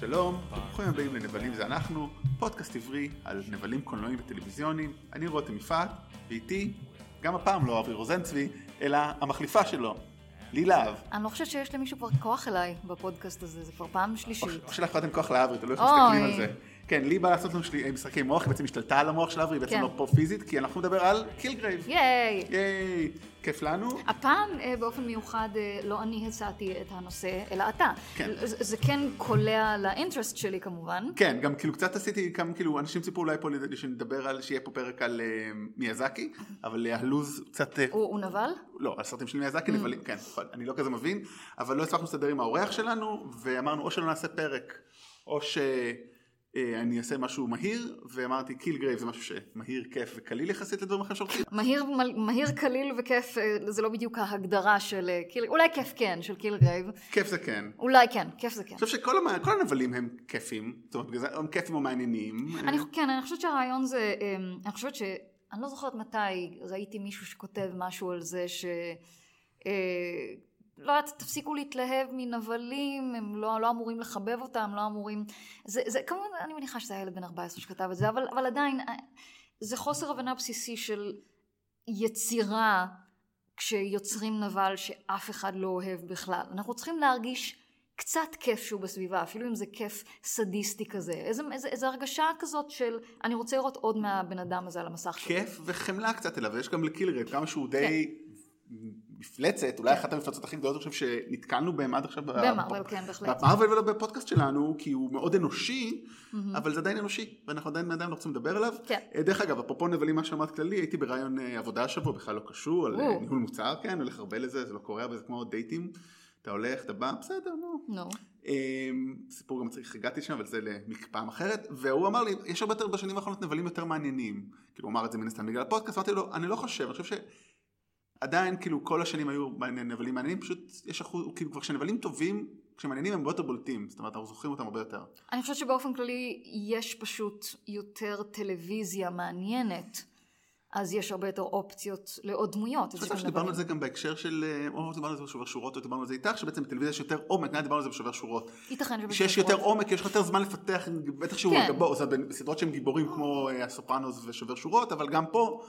שלום, וברוכים הבאים לנבלים זה אנחנו, פודקאסט עברי על נבלים קולנועיים וטלוויזיוניים. אני רותם יפעת, ואיתי, גם הפעם לא אבי רוזנצבי, אלא המחליפה שלו, לי להב. אני לא חושבת שיש למישהו כבר כוח אליי בפודקאסט הזה, זה כבר פעם שלישית. או שלך קודם כוח לאברי, תלוי איך מסתכלים על זה. כן, לי בא לעשות לנו שלי, משחקי מוח, היא בעצם השתלטה על המוח של אברי, היא בעצם כן. לא פה פיזית, כי אנחנו נדבר על קילגרייב. ייי! ייי, כיף לנו. הפעם אה, באופן מיוחד אה, לא אני הצעתי את הנושא, אלא אתה. כן. זה כן קולע ל interest שלי כמובן. כן, גם כאילו קצת עשיתי, גם כאילו, אנשים ציפו אולי פה שנדבר על, שיהיה פה פרק על אה, מיאזקי, אבל אה, הלו"ז קצת... אה, הוא נבל? לא, על סרטים של מיאזקי, נבלים, כן, נכון, אני לא כזה מבין, אבל לא הצלחנו להסתדר עם האורח שלנו, ואמרנו או שלא נעשה פרק, או שאני אעשה משהו מהיר, ואמרתי קיל גרייב זה משהו שמהיר, כיף וקליל יחסית לדברים אחרים שהולכים. מהיר, מהיר קליל וכיף, אה, זה לא בדיוק ההגדרה של אה, קיל, אולי כיף כן, של קיל גרייב. כיף זה כן. אולי כן, כיף זה כן. אני חושב שכל המ- הנבלים הם כיפים, זאת אומרת, הם כיפים או מעניינים. אני, כן, אני חושבת שהרעיון זה, אמ, אני חושבת ש... אני לא זוכרת מתי ראיתי מישהו שכותב משהו על זה ש... לא יודעת, תפסיקו להתלהב מנבלים, הם לא, לא אמורים לחבב אותם, לא אמורים... זה, זה כמובן, אני מניחה שזה היה ילד בן 14 שכתב את זה, אבל, אבל עדיין, אה, זה חוסר הבנה בסיסי של יצירה כשיוצרים נבל שאף אחד לא אוהב בכלל. אנחנו צריכים להרגיש קצת כיף שהוא בסביבה, אפילו אם זה כיף סדיסטי כזה. איזה, איזה, איזה הרגשה כזאת של אני רוצה לראות עוד מהבן אדם הזה על המסך. שלי. כיף וחמלה קצת אליו, ויש גם לקילגרייב, כמה שהוא די מפלצת, אולי אחת המפלצות הכי גדולות חושב שנתקלנו בהם עד עכשיו. במרוויל, כן, בהחלט. במרוויל ובפודקאסט שלנו, כי הוא מאוד אנושי, אבל זה עדיין אנושי, ואנחנו עדיין עדיין לא רוצים לדבר עליו. כן. אה, דרך אגב, אפרופו נבלים, מה שאמרת כללי, הייתי ברעיון אה, עבודה השבוע, בכלל לא קשור, על אה. ניהול מוצר, כן, הולך הרבה לזה, זה לא קורה, אבל זה כמו דייטים. אתה הולך, אתה בא, בסדר, נו. נו. אמ, סיפור גם מצחיק, הגעתי שם, אבל זה לפעם אחרת, והוא אמר לי, יש הרבה יותר בשנים האחרונות נבלים יותר מעניינים. כאילו, הוא אמר את זה מן הסתם בגלל הפודקאסט, אמרתי לו, אני לא חושב, אני חושב שעדיין, כאילו, כל השנים היו נבלים מעניינים, פשוט יש אחוז, כאילו, כבר כשנבלים טובים, כשמעניינים הם הרבה יותר בולטים, זאת אומרת, אנחנו זוכרים אותם הרבה יותר. אני חושבת שבאופן כללי יש פשוט יותר טלוויזיה מעניינת, אז יש הרבה יותר אופציות לעוד דמויות. אני חושב שדיברנו על זה גם בהקשר של, אה, או דיברנו על זה בשובר שורות, או דיברנו על זה איתך, שבעצם בטלוויזיה יש יותר עומק, נראה דיברנו על זה בשובר שורות. ייתכן שבסדרות. שיש יותר עומק, יש לך יותר זמן לפתח, בטח שהוא, כן. זה בסדרות שהם גיבורים כמו אה, הסופרנוס ושובר שורות, אבל גם פה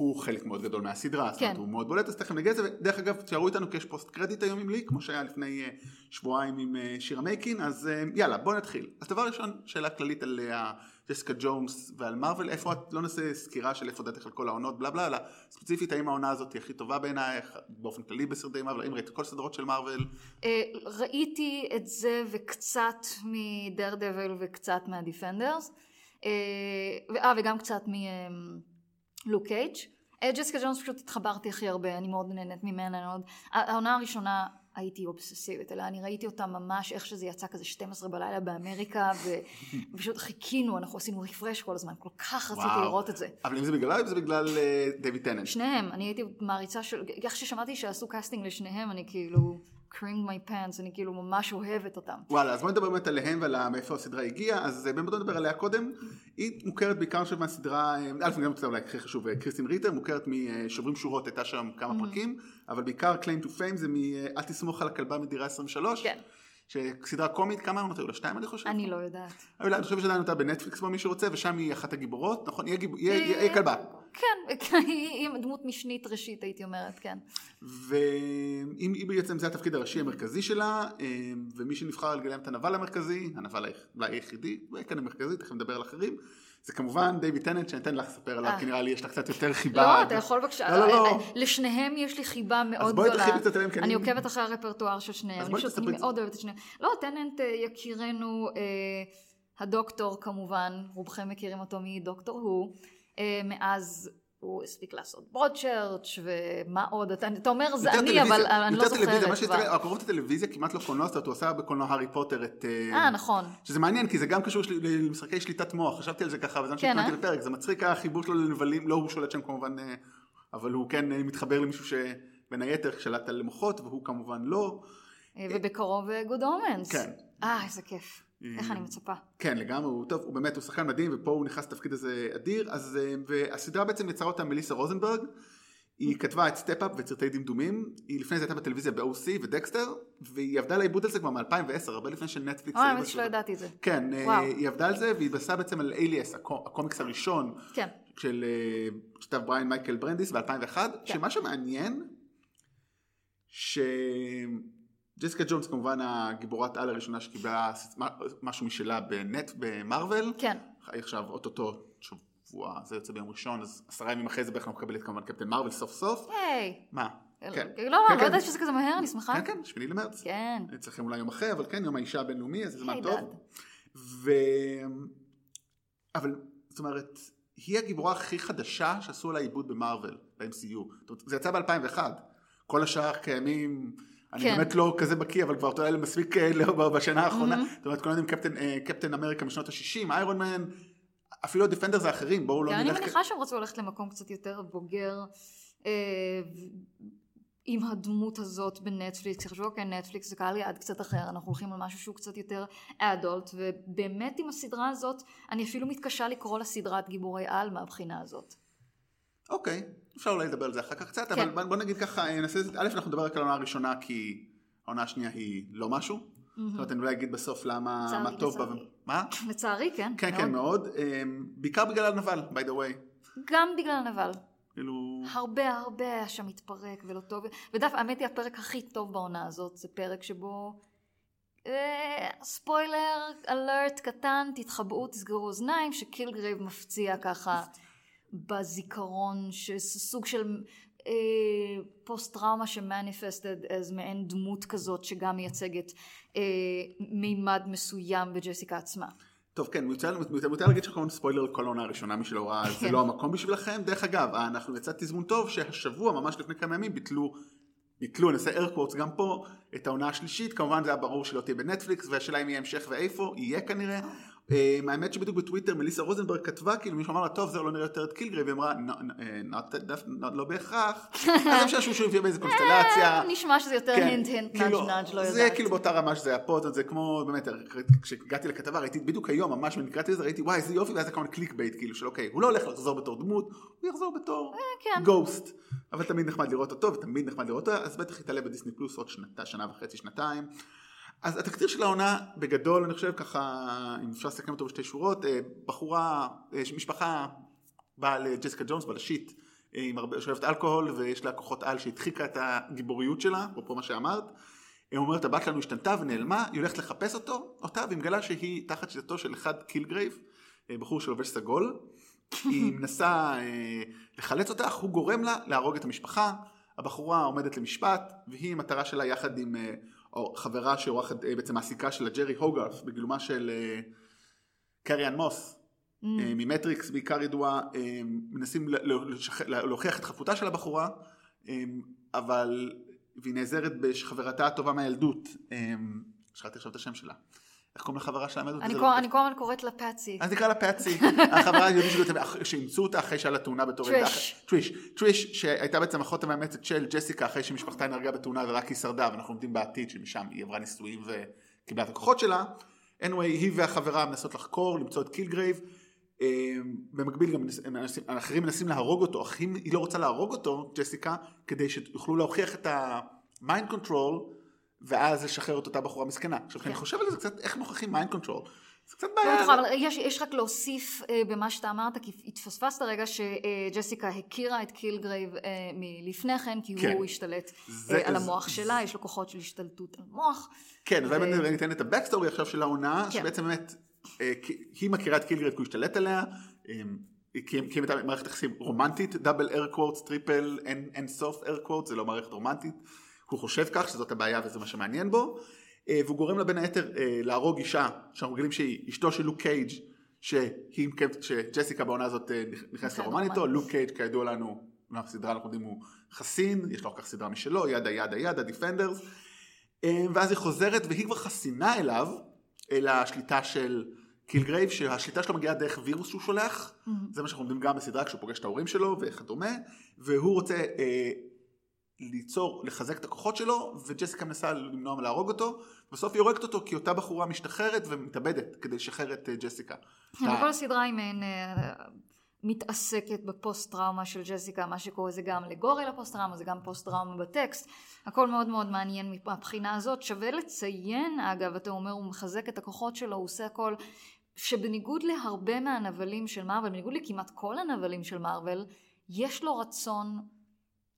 הוא חלק מאוד גדול מהסדרה, זאת אומרת, כן. הוא מאוד בולט, אז תכף נגיע לזה, ודרך אגב, תשארו איתנו כי יש post credit היום עם לי, כמו שהיה לפני אה, שבועיים עם אה, שירה מייקין, אז אה, יאללה, בוא נתחיל. אז דבר ראשון, שאלה כללית על ג'סיקה ג'ונס ועל מארוול, איפה את, לא נעשה סקירה של איפה דעתך על כל העונות, בלה בלה, אלא ספציפית, האם העונה הזאת היא הכי טובה בעינייך, באופן כללי בסרטי מארוול, האם ראית כל הסדרות של מארוול? ראיתי את זה וקצת מדר דבל וקצת מהדיפנדרס, אה, וגם קצת מלוק קייג'. אה, ג'סיקה ג'ונס פשוט התחברתי הכי הרבה, אני מאוד נהנית ממנה מאוד. העונה הראשונה הייתי אובססיבית אליה, אני ראיתי אותה ממש איך שזה יצא כזה 12 בלילה באמריקה, ופשוט חיכינו, אנחנו עשינו רפרש כל הזמן, כל כך רציתי וואו. לראות את זה. אבל אם זה בגללה, אם זה בגלל אה, דויד טננט. שניהם, אני הייתי מעריצה של, איך ששמעתי שעשו קאסטינג לשניהם, אני כאילו, creaming my pants, אני כאילו ממש אוהבת אותם. וואלה, אז בוא נדבר באמת עליהם ועל מאיפה הסדרה הגיעה, אז אה, באמת נדבר עליה קודם. היא מוכרת בעיקר עכשיו מהסדרה, אה, א', אני גם רוצה אולי הכי חשוב, אה, קריסטין ריטר, מוכרת משובר שורות, הייתה שם כמה Mm-hmm. פרקים, אבל בעיקר claim to fame זה מ"אל תסמוך על הכלבה מדירה 23", כן. שסדרה קומית, כמה עונות היו לה? שתיים אני חושב? אני לא יודעת. אני חושב שעדיין אותה בנטפליקס מי שרוצה, ושם היא אחת הגיבורות, נכון? היא כלבה. כן, היא דמות משנית ראשית, הייתי אומרת, כן. והיא היא בעצם זה התפקיד הראשי המרכזי שלה, אה, ומי שנבחר לגלם את הנבל המרכזי, הנבל אולי היחידי, וכן המרכזי, תכף נדבר על אחרים, זה כמובן דיוויד טננט, שאני אתן לך לספר עליו, אה. כי נראה לי יש לה קצת יותר חיבה. לא, אתה יכול בבקשה, לא, לא, לא. לשניהם יש לי חיבה מאוד בואי גדולה. תרחיבי קצת עליהם, כי אני- עוקבת אחרי הרפרטואר של שניהם, אז אני בואי פשוט תספרי אני את מאוד אוהבת את שניהם. לא, טננט אה, יקירנו, אה, הדוקטור כמובן, רובכם מכירים אותו מדוקטור הוא, אה, מאז הוא הספיק לעשות ברודצ'רץ' ומה עוד, אתה אתה אומר זה אני, אבל אני לא זוכרת כבר. שתראה, הקרוב לטלוויזיה כמעט לא קולנוע, אומרת, הוא עשה בקולנוע הארי פוטר את... אה, נכון. שזה מעניין, כי זה גם קשור של- למשחקי שליטת מוח, חשבתי על זה ככה, בזמן כן, שהתכוננתי אה? לפרק, זה מצחיק החיבור שלו לנבלים, לא הוא שולט שם כמובן, אה, אבל הוא כן אה, מתחבר למישהו שבין היתר שלט על מוחות, והוא כמובן לא. אה, ובקרוב גוד אומנס. כן. אה, איזה כיף. איך אני מצפה. כן, לגמרי, הוא טוב, הוא באמת, הוא שחקן מדהים, ופה הוא נכנס לתפקיד הזה אדיר, אז, אה, והסדרה בעצם יצרה אותה מליסה רוזנברג, היא כתבה את סטפ-אפ ודמדומים, היא לפני זה הייתה בטלוויזיה ב-OC ודקסטר, והיא עבדה על העיבוד הזה כבר מ-2010, הרבה לפני שנטפליקס... אוי, האמת. שלא ידעתי את זה. כן, אה, וואו. היא עבדה על זה והיא התבססה בעצם על אליאס, הקומיקס הראשון כן. של אה, שכתב בריאן מייקל בנדיס ב-2001, כן. שמה שמעניין, שג'סיקה ג'ונס כמובן הגיבורת על הראשונה שקיבלה משהו משלה בנט, במרוויל, כן. עכשיו אוטוטו שבוע, זה יוצא ביום ראשון, אז עשרה ימים אחרי זה בערך אנחנו מקבלת כמובן קפטן מרוויל סוף סוף. היי. מה? כן. לא, לא, כן, לא כן. ידעתי שזה כזה מהר, אני שמחה. כן, כן, שמיני למרץ. כן. אצלכם אולי יום אחרי, אבל כן, יום האישה הבינלאומי, אז זה זמן טוב. ו... אבל, זאת אומרת, היא הגיבורה הכי חדשה שעשו לה עיבוד במרוויל, ב-MCU. זה יצא ב-2001. כל השאר קיימים, אני כן. באמת לא כזה בקיא, אבל כבר אתה יודע, מספיק אה, לא, בשנה האחרונה. מהמם. זאת אומרת, כולם יודעים קפטן, אה, קפטן אמריקה משנות ה-60, איירון מן, אפילו הדפנדרס האחרים, בואו לא כן, אני נלך... מניחה שהם רצו ללכת למקום קצת יותר בוגר אה, עם הדמות הזאת בנטפליקס. חשבו, אוקיי, נטפליקס זה קהל יעד קצת אחר, אנחנו הולכים על משהו שהוא קצת יותר אדולט, ובאמת עם הסדרה הזאת, אני אפילו מתקשה לקרוא לה סדרת גיבורי על מהבחינה הזאת. אוקיי, אפשר אולי לדבר על זה אחר כך קצת, כן. אבל בוא- נגיד ככה, אה, נעשה את זה, א', אנחנו נדבר רק על העונה הראשונה, כי העונה השנייה היא לא משהו. זאת אומרת, אני אולי אגיד בסוף למה, מה טוב בה. מה? לצערי, כן. כן, כן, מאוד. אמ, בעיקר בגלל הנבל, by the way. גם בגלל נבל. כאילו... הרבה הרבה היה שם מתפרק ולא טוב. ודווקא, האמת היא, הפרק הכי טוב בעונה הזאת זה פרק שבו... אה, ספוילר אלרט קטן, תתחבאו, תסגרו אוזניים, שקילגרייב מפציע ככה בזיכרון, שסוג של אה, פוסט טראומה שמניפסטד אז מעין דמות כזאת שגם מייצגת אה, מימד מסוים בג'סיקה עצמה. טוב, כן, מותר להגיד שכמובן ספוילר לכל העונה הראשונה, מי שלא ראה, זה כן. לא המקום בשבילכם. דרך אגב, אנחנו יצא תזמון טוב שהשבוע, ממש לפני כמה ימים, ביטלו, ביטלו, נעשה quotes גם פה, את העונה השלישית. כמובן זה היה ברור שלא תהיה בנטפליקס, והשאלה אם יהיה המשך ואיפה, יהיה כנראה. אה, האמת שבדיוק בטוויטר מליסה רוזנברג כתבה, כאילו מישהו אמר לה, טוב, זהו, לא נראה יותר את קילגרייב, והיא אמרה, "No, אה, לא בהכרח. אז אפשר שהוא יביא באיזה קונסטלציה. אה, נשמע שזה יותר כן, hint hint nudge nudge לא יודעת. זה כאילו באותה רמה שזה היה פה, זה כמו, באמת, כשהגעתי לכתבה ראיתי בדיוק היום, ממש נקרעתי לזה, ראיתי וואי איזה יופי, ואז זה כמובן clickbait, כאילו של אוקיי, הוא לא הולך לחזור בתור דמות, הוא יחזור בתור כן. ghost. אבל תמיד נחמד לראות אותו, ותמיד נחמד לראות אותו, אז בטח יתעלה בדיסני פלוס עוד שנה וחצי, שנתיים. אז התקציר של העונה, בגדול, אני חושב ככה, אם אפשר לסכם אותו בשתי שורות, אה, בחורה, אה, משפחה באה לג'סיקה ג'ונס, בלשית, אה, עם הרבה, שאוהבת אלכוהול, ויש לה כוחות על שהדחיקה את הגיבוריות שלה, אפרופו מה שאמרת. היא אומרת, הבת שלנו השתנתה ונעלמה, היא הולכת לחפש אותו, אותה, והיא מגלה שהיא תחת שליטתו של אחד קילגרייב, בחור שלובש סגול. היא מנסה לחלץ אותה, אך הוא גורם לה להרוג את המשפחה. הבחורה עומדת למשפט, והיא מטרה שלה יחד עם או חברה שעורכת, אה, בעצם מעסיקה שלה, ג'רי הוגרף, בגילומה של אה, קריאן מוס. Mm. אה, ממטריקס בעיקר ידועה, מנסים להוכיח את חפותה של הבחורה, אבל, והיא נעזרת בחברתה הטובה מהילדות, שכחתי עכשיו את השם שלה. איך קוראים לחברה שלה? אני כל- לא- כל הזמן קוראת לה פאצי. אז נקרא לה פאצי, החברה היהודית שלו, שאימצו אותה אחרי שהיה לה תאונה בתור טריש. ילדה. טריש. טריש, שהייתה בעצם אחות המאמצת של ג'סיקה אחרי שמשפחתה נהרגה בתאונה ורק היא שרדה, ואנחנו לומדים בעתיד שמשם היא עברה ניסויים וקיבלה את הכוחות שלה. anyway, היא והחברה מנסות לחקור, למצוא את קילגרייב. אה, במקביל גם מנס- מנסים- האחרים מנסים להרוג אותו, אך היא לא רוצה להרוג אותו, ג'סיקה, כדי שיוכלו להוכיח את ה-mind control, ואז לשחרר את אותה בחורה מסכנה. עכשיו, כשאני כן. חושב על זה קצת, איך מוכיחים mind control? זה קצת לא בעיה. בטוחה, אבל יש, יש רק להוסיף אה, במה שאתה אמרת, כי התפספסת רגע שג'סיקה הכירה את קילגרייב אה, מלפני כן, כי כן. הוא השתלט זה- אה, על זה- המוח שלה, יש לו כוחות של השתלטות על מוח. כן, ו- באמת ניתן את ה backstory עכשיו של העונה, כן. שבעצם באמת, אה, כי- היא מכירה את קילגרייב כי הוא השתלט עליה, אה, היא קיים- קיימת מערכת יחסים רומנטית, double air quotes, triple, אין סוף air quotes, זה לא מערכת רומנטית, הוא חושב כך, שזאת הבעיה וזה מה שמעניין בו, אה, והוא גורם לה בין היתר אה, להרוג אישה, שאנחנו רגילים שהיא אשתו של לוק קייג', שהיא, שג'סיקה בעונה הזאת אה, נכנסת לרומן איתו. לוק קייג' כידוע לנו, מהסדרה אנחנו יודעים הוא חסין, יש לו אחר כך סדרה משלו, yada yada yada, דיפנדרס, ואז היא חוזרת והיא כבר חסינה אליו, אל השליטה של קילגרייב, שהשליטה שלו מגיעה דרך וירוס שהוא שולח, זה מה שאנחנו לומדים גם בסדרה כשהוא פוגש את ההורים שלו וכדומה, והוא רוצה אה, ליצור, לחזק את הכוחות שלו, וג'סיקה מנסה למנוע מלהרוג אותו, בסוף היא הורגת אותו כי אותה בחורה משתחררת ומתאבדת כדי לשחרר את אה, ג'סיקה. וכל הסדרה היא מעין אה, מתעסקת בפוסט טראומה של ג'סיקה, מה שקורה זה גם אלגוריה לפוסט טראומה, זה גם פוסט טראומה בטקסט, הכל מאוד מאוד מעניין מהבחינה הזאת. שווה לציין, אגב, אתה אומר, הוא מחזק את הכוחות שלו, הוא עושה הכל, שבניגוד להרבה מהנבלים של מארוול, בניגוד לכמעט כל הנבלים של מארוול, יש לו רצון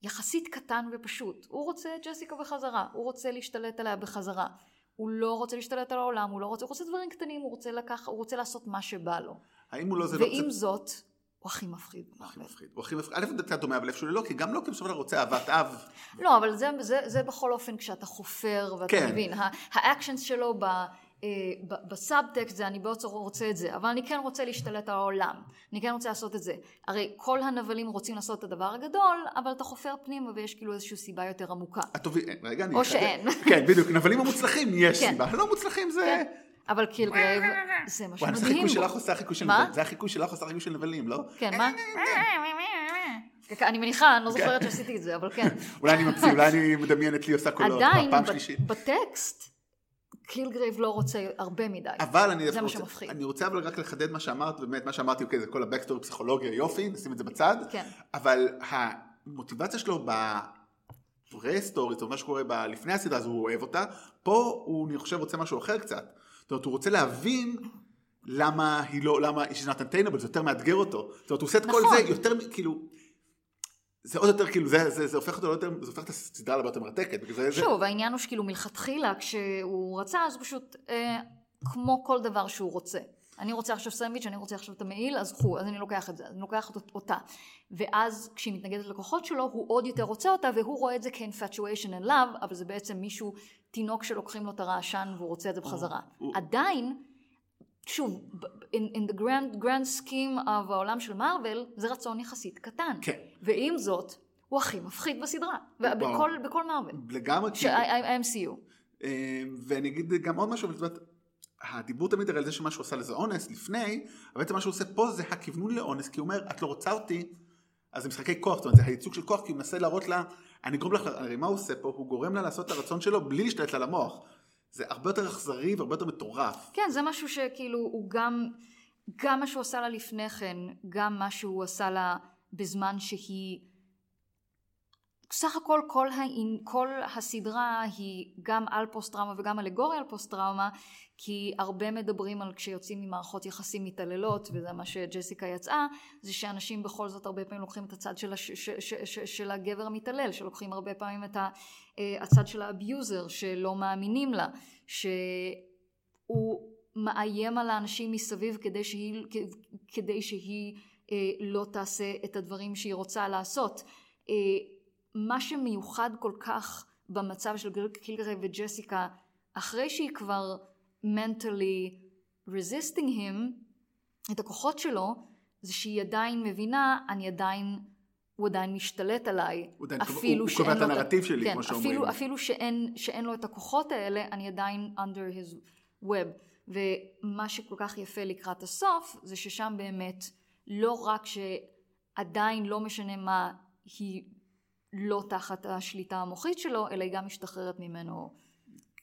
יחסית קטן ופשוט. הוא רוצה את ג'סיקה בחזרה, הוא רוצה להשתלט עליה בחזרה. הוא לא רוצה להשתלט על העולם, הוא לא רוצה, הוא רוצה דברים קטנים, הוא רוצה לקח, הוא רוצה לעשות מה שבא לו. האם הוא לא זה ועם לא. זאת, הוא הכי מפחיד. הוא הכי מפחיד. הוא הכי מפחיד. א', זה קצת דומה, אבל איפשהו לא, כי גם לא כי דבר רוצה אהבת אב. לא, אבל זה, זה, זה בכל אופן כשאתה חופר ואתה כן. מבין. האקשנס שלו ב... אה, בסאבטקסט זה אני בעצם רוצה את זה, אבל אני כן רוצה להשתלט על העולם, אני כן רוצה לעשות את זה. הרי כל הנבלים רוצים לעשות את הדבר הגדול, אבל אתה חופר פנימה ויש כאילו איזושהי סיבה יותר עמוקה. הטובים, רגע, אני... או שאין. כן, בדיוק, נבלים המוצלחים יש כן. סיבה, לא מוצלחים זה... כן. אבל קילגרייב, זה מה וואי, זה שמדהים החיקוי. שלך עושה החיקוי של? נבלים. זה החיקוי שלך עושה החיקוי של נבלים, לא? כן, מה? אני מניחה, אני לא זוכרת שעשיתי את זה, אבל כן. אולי אני ממציא, אולי אני מדמיין את לי עושה קולות. עדיין, פעם שלישית. בטקסט, קילגרייב לא רוצה הרבה מדי. אבל אני זה מה שמפחיד. אני רוצה אבל רק לחדד מה שאמרת, באמת מה שאמרתי, אוקיי, זה כל הבקסטורי פסיכולוגיה, יופי, נשים את זה בצד, כן. אבל המוטיבציה שלו ברסטורית, או מה שקורה ב- לפני הסדרה הזו, הוא אוהב אותה, פה הוא, אני חושב, רוצה משהו אחר קצת. זאת אומרת, הוא רוצה להבין למה היא לא, למה she's not untainable, זה יותר מאתגר אותו. זאת אומרת, הוא עושה את כל נכון. זה יותר, מ- כאילו, זה עוד יותר, כאילו, זה, זה, זה הופך אותו ליותר, זה הופך את הסדרה להרבה יותר מרתקת, בגלל זה, שוב, העניין הוא שכאילו מלכתחילה, כשהוא רצה, אז פשוט, אה, כמו כל דבר שהוא רוצה. אני רוצה עכשיו סנדוויץ', אני רוצה עכשיו את המעיל, אז קחו, אז אני לוקח את זה, אני לוקח אות- אותה. ואז כשהיא מתנגדת לכוחות שלו, הוא עוד יותר רוצה אותה, והוא רואה את זה כ-infatuation and love, אבל זה בעצם מישהו, תינוק שלוקחים לו את הרעשן והוא רוצה את זה בחזרה. הוא- עדיין, שוב, in, in the grand, grand scheme of העולם של מארוול, זה רצון יחסית קטן. כן. ועם זאת, הוא הכי מפחיד בסדרה. בכל, בכל מארוול. לגמרי, ה-MCU. אה, ואני אגיד גם עוד משהו, זאת הדיבור תמיד הרי על זה שמה שהוא עשה לזה אונס לפני, אבל בעצם מה שהוא עושה פה זה הכוונון לאונס, כי הוא אומר, את לא רוצה אותי, אז זה משחקי כוח, זאת אומרת, זה הייצוג של כוח, כי הוא מנסה להראות לה, אני אגרום לך, הרי מה הוא עושה פה? הוא גורם לה לעשות את הרצון שלו בלי להשתלט לה למוח. זה הרבה יותר אכזרי והרבה יותר מטורף. כן, זה משהו שכאילו הוא גם, גם מה שהוא עשה לה לפני כן, גם מה שהוא עשה לה בזמן שהיא... סך הכל כל, העניין, כל הסדרה היא גם על פוסט טראומה וגם אלגוריה על פוסט טראומה כי הרבה מדברים על כשיוצאים ממערכות יחסים מתעללות וזה מה שג'סיקה יצאה זה שאנשים בכל זאת הרבה פעמים לוקחים את הצד של, הש, ש, ש, ש, של הגבר המתעלל שלוקחים הרבה פעמים את ה, אה, הצד של ה abuser שלא מאמינים לה שהוא מאיים על האנשים מסביב כדי שהיא, כדי שהיא אה, לא תעשה את הדברים שהיא רוצה לעשות. אה, מה שמיוחד כל כך במצב של קילגרי וג'סיקה, אחרי שהיא כבר mentally resisting him, את הכוחות שלו, זה שהיא עדיין מבינה, אני עדיין, הוא עדיין משתלט עליי. הוא עדיין- אפילו הוא- הוא שאין קובע את הנרטיב שלי, כן, כמו שאומרים. אפילו, אפילו שאין, שאין לו את הכוחות האלה, אני עדיין under his web. ומה שכל כך יפה לקראת הסוף, זה ששם באמת, לא רק שעדיין לא משנה מה, היא לא תחת השליטה המוחית שלו, אלא היא גם משתחררת ממנו.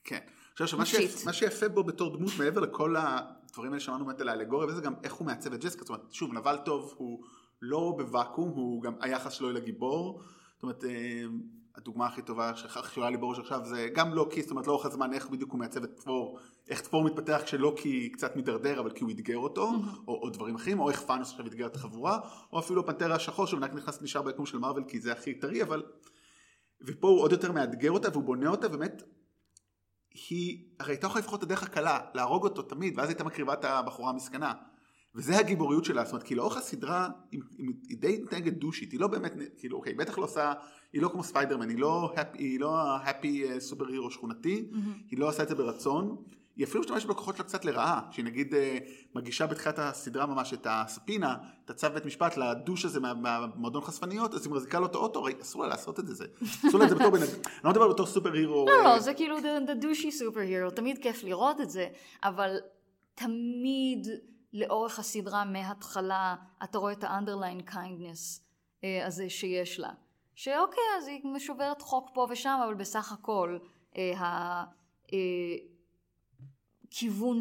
כן. עכשיו, שמה. שיפ- מה שיפה בו בתור דמות, מעבר לכל הדברים האלה שאמרנו באמת על האלגוריה וזה, גם איך הוא מעצב את ג'סיקה. זאת אומרת, שוב, נבל טוב הוא לא בוואקום, הוא גם היחס שלו אל הגיבור. זאת אומרת, אה, הדוגמה הכי טובה שחשורה לי בראש עכשיו זה גם לוקי, זאת אומרת, לאורך הזמן איך בדיוק הוא מעצב את תפור, איך ת'ור מתפתח כשלוקי קצת מידרדר, אבל כי הוא אתגר אותו, או, או דברים אחרים, או איך ת'אנוס עכשיו אתגר את החבורה, או אפילו הפנתר השחור רק נכנס, נשאר ביקום של מארוול כי זה הכי טרי, אבל... ופה הוא עוד יותר מאתגר אותה והוא בונה אותה, באמת, היא הרי הייתה יכולה לבחור את הדרך הקלה, להרוג אותו תמיד, ואז הייתה מקריבה את הבחורה המסכנה. וזה הגיבוריות שלה, זאת אומרת, כי לאורך הסדרה, היא, היא, די מתנהגת דושית, היא לא באמת, כאילו, אוקיי, בטח לא עושה, היא לא כמו ספיידרמן, היא לא, הפ, היא לא ה happy superhero שכונתי, היא לא עושה את זה ברצון, היא אפילו משתמשת בכוחות שלה קצת לרעה, שהיא נגיד אה, מגישה בתחילת הסדרה ממש את הספינה, את הצו בית משפט לדוש הזה מה- מהמועדון חשפניות, אז היא מחזיקה לו את האוטו, אסור לה לעשות את זה, אסור לה את זה בתור בן אדם, אני לא מדבר בתור סופר הירו, לא, אה, לא, זה כאילו the, the douchey superhero, תמיד כיף לראות את זה, אבל תמיד לאורך הסדרה מההתחלה אתה רואה את ה-underline kindness אה, הזה שיש לה. שאוקיי, אז היא שוברת חוק פה ושם, אבל בסך הכל, אה, ה... אה,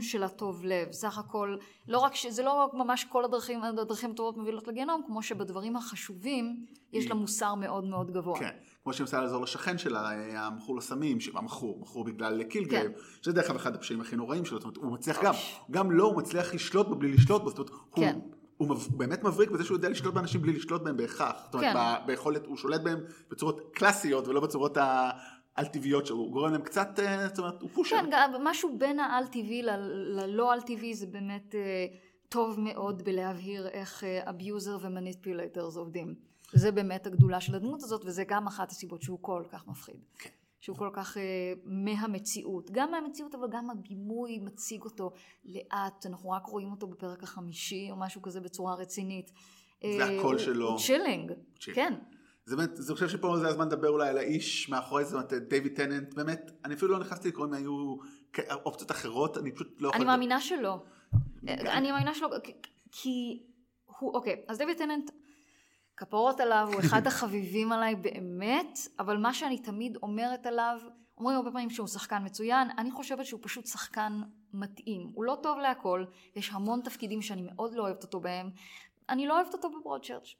של הטוב לב. סך הכל, לא רק ש... זה לא ממש כל הדרכים, הדרכים הטובות מובילות לגיהנום, כמו שבדברים החשובים יש לה מוסר מאוד מאוד גבוה. כן, כמו שהיא ניסה לעזור לשכן שלה, המכור לסמים, המכור, מכור בגלל קילגרייב, כן. שזה דרך אגב אחד הפשעים הכי נוראים שלו, זאת אומרת, הוא מצליח גם, גם לא, הוא מצליח לשלוט בו בלי לשלוט בו, זאת אומרת, כן. הוא, הוא באמת מבריק בזה שהוא יודע לשלוט באנשים בלי לשלוט בהם בהכרח. זאת אומרת, כן. ביכולת, הוא שולט בהם בצורות קלאסיות ולא בצורות ה... על טבעיות שלו, הוא גורם להם קצת, אה, זאת אומרת, הוא pusher. כן, גם משהו בין העל טבעי ללא על טבעי זה באמת אה, טוב מאוד בלהבהיר איך abuser ו manipulators עובדים. זה באמת הגדולה של הדמות הזאת, וזה גם אחת הסיבות שהוא כל כך מפחיד. כן. שהוא כל כך אה, מהמציאות. גם מהמציאות, אבל גם הבימוי מציג אותו לאט, אנחנו רק רואים אותו בפרק החמישי, או משהו כזה בצורה רצינית. והקול אה, שלו. chilling, כן. זה באמת, אני חושב שפה זה הזמן לדבר אולי על האיש מאחורי זה, זאת אומרת, דיוויד טננט, באמת, אני אפילו לא נכנסתי לקרוא אם היו אופציות אחרות, אני פשוט לא יכול... אני מאמינה שלא. אני מאמינה שלא, כי הוא, אוקיי, אז דיוויד טננט, כפרות עליו, הוא אחד החביבים עליי באמת, אבל מה שאני תמיד אומרת עליו, אומרים הרבה פעמים שהוא שחקן מצוין, אני חושבת שהוא פשוט שחקן מתאים. הוא לא טוב להכל, יש המון תפקידים שאני מאוד לא אוהבת אותו בהם. אני לא אוהבת אותו בברודצ'רץ'.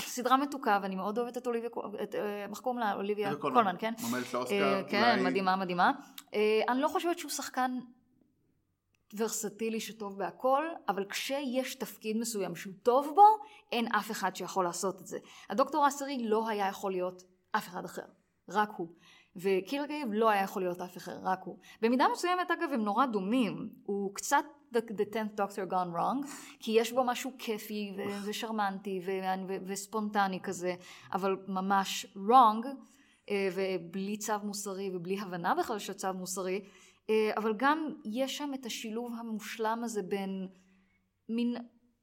סדרה מתוקה ואני מאוד אוהבת את אוליביה, את, איך קוראים לה? אוליביה קולמן, כן? מועמדת לאוסקר. כן, מדהימה, מדהימה. אני לא חושבת שהוא שחקן ורסטילי שטוב בהכל, אבל כשיש תפקיד מסוים שהוא טוב בו, אין אף אחד שיכול לעשות את זה. הדוקטור העשירי לא היה יכול להיות אף אחד אחר, רק הוא. וקילגייב לא היה יכול להיות אף אחד, רק הוא. במידה מסוימת, אגב, הם נורא דומים. הוא קצת the, the 10th Doctor gone wrong, כי יש בו משהו כיפי ו- ושרמנטי ו- ו- וספונטני כזה, אבל ממש wrong, אה, ובלי צו מוסרי ובלי הבנה בכלל של צו מוסרי, אבל גם יש שם את השילוב המושלם הזה בין מין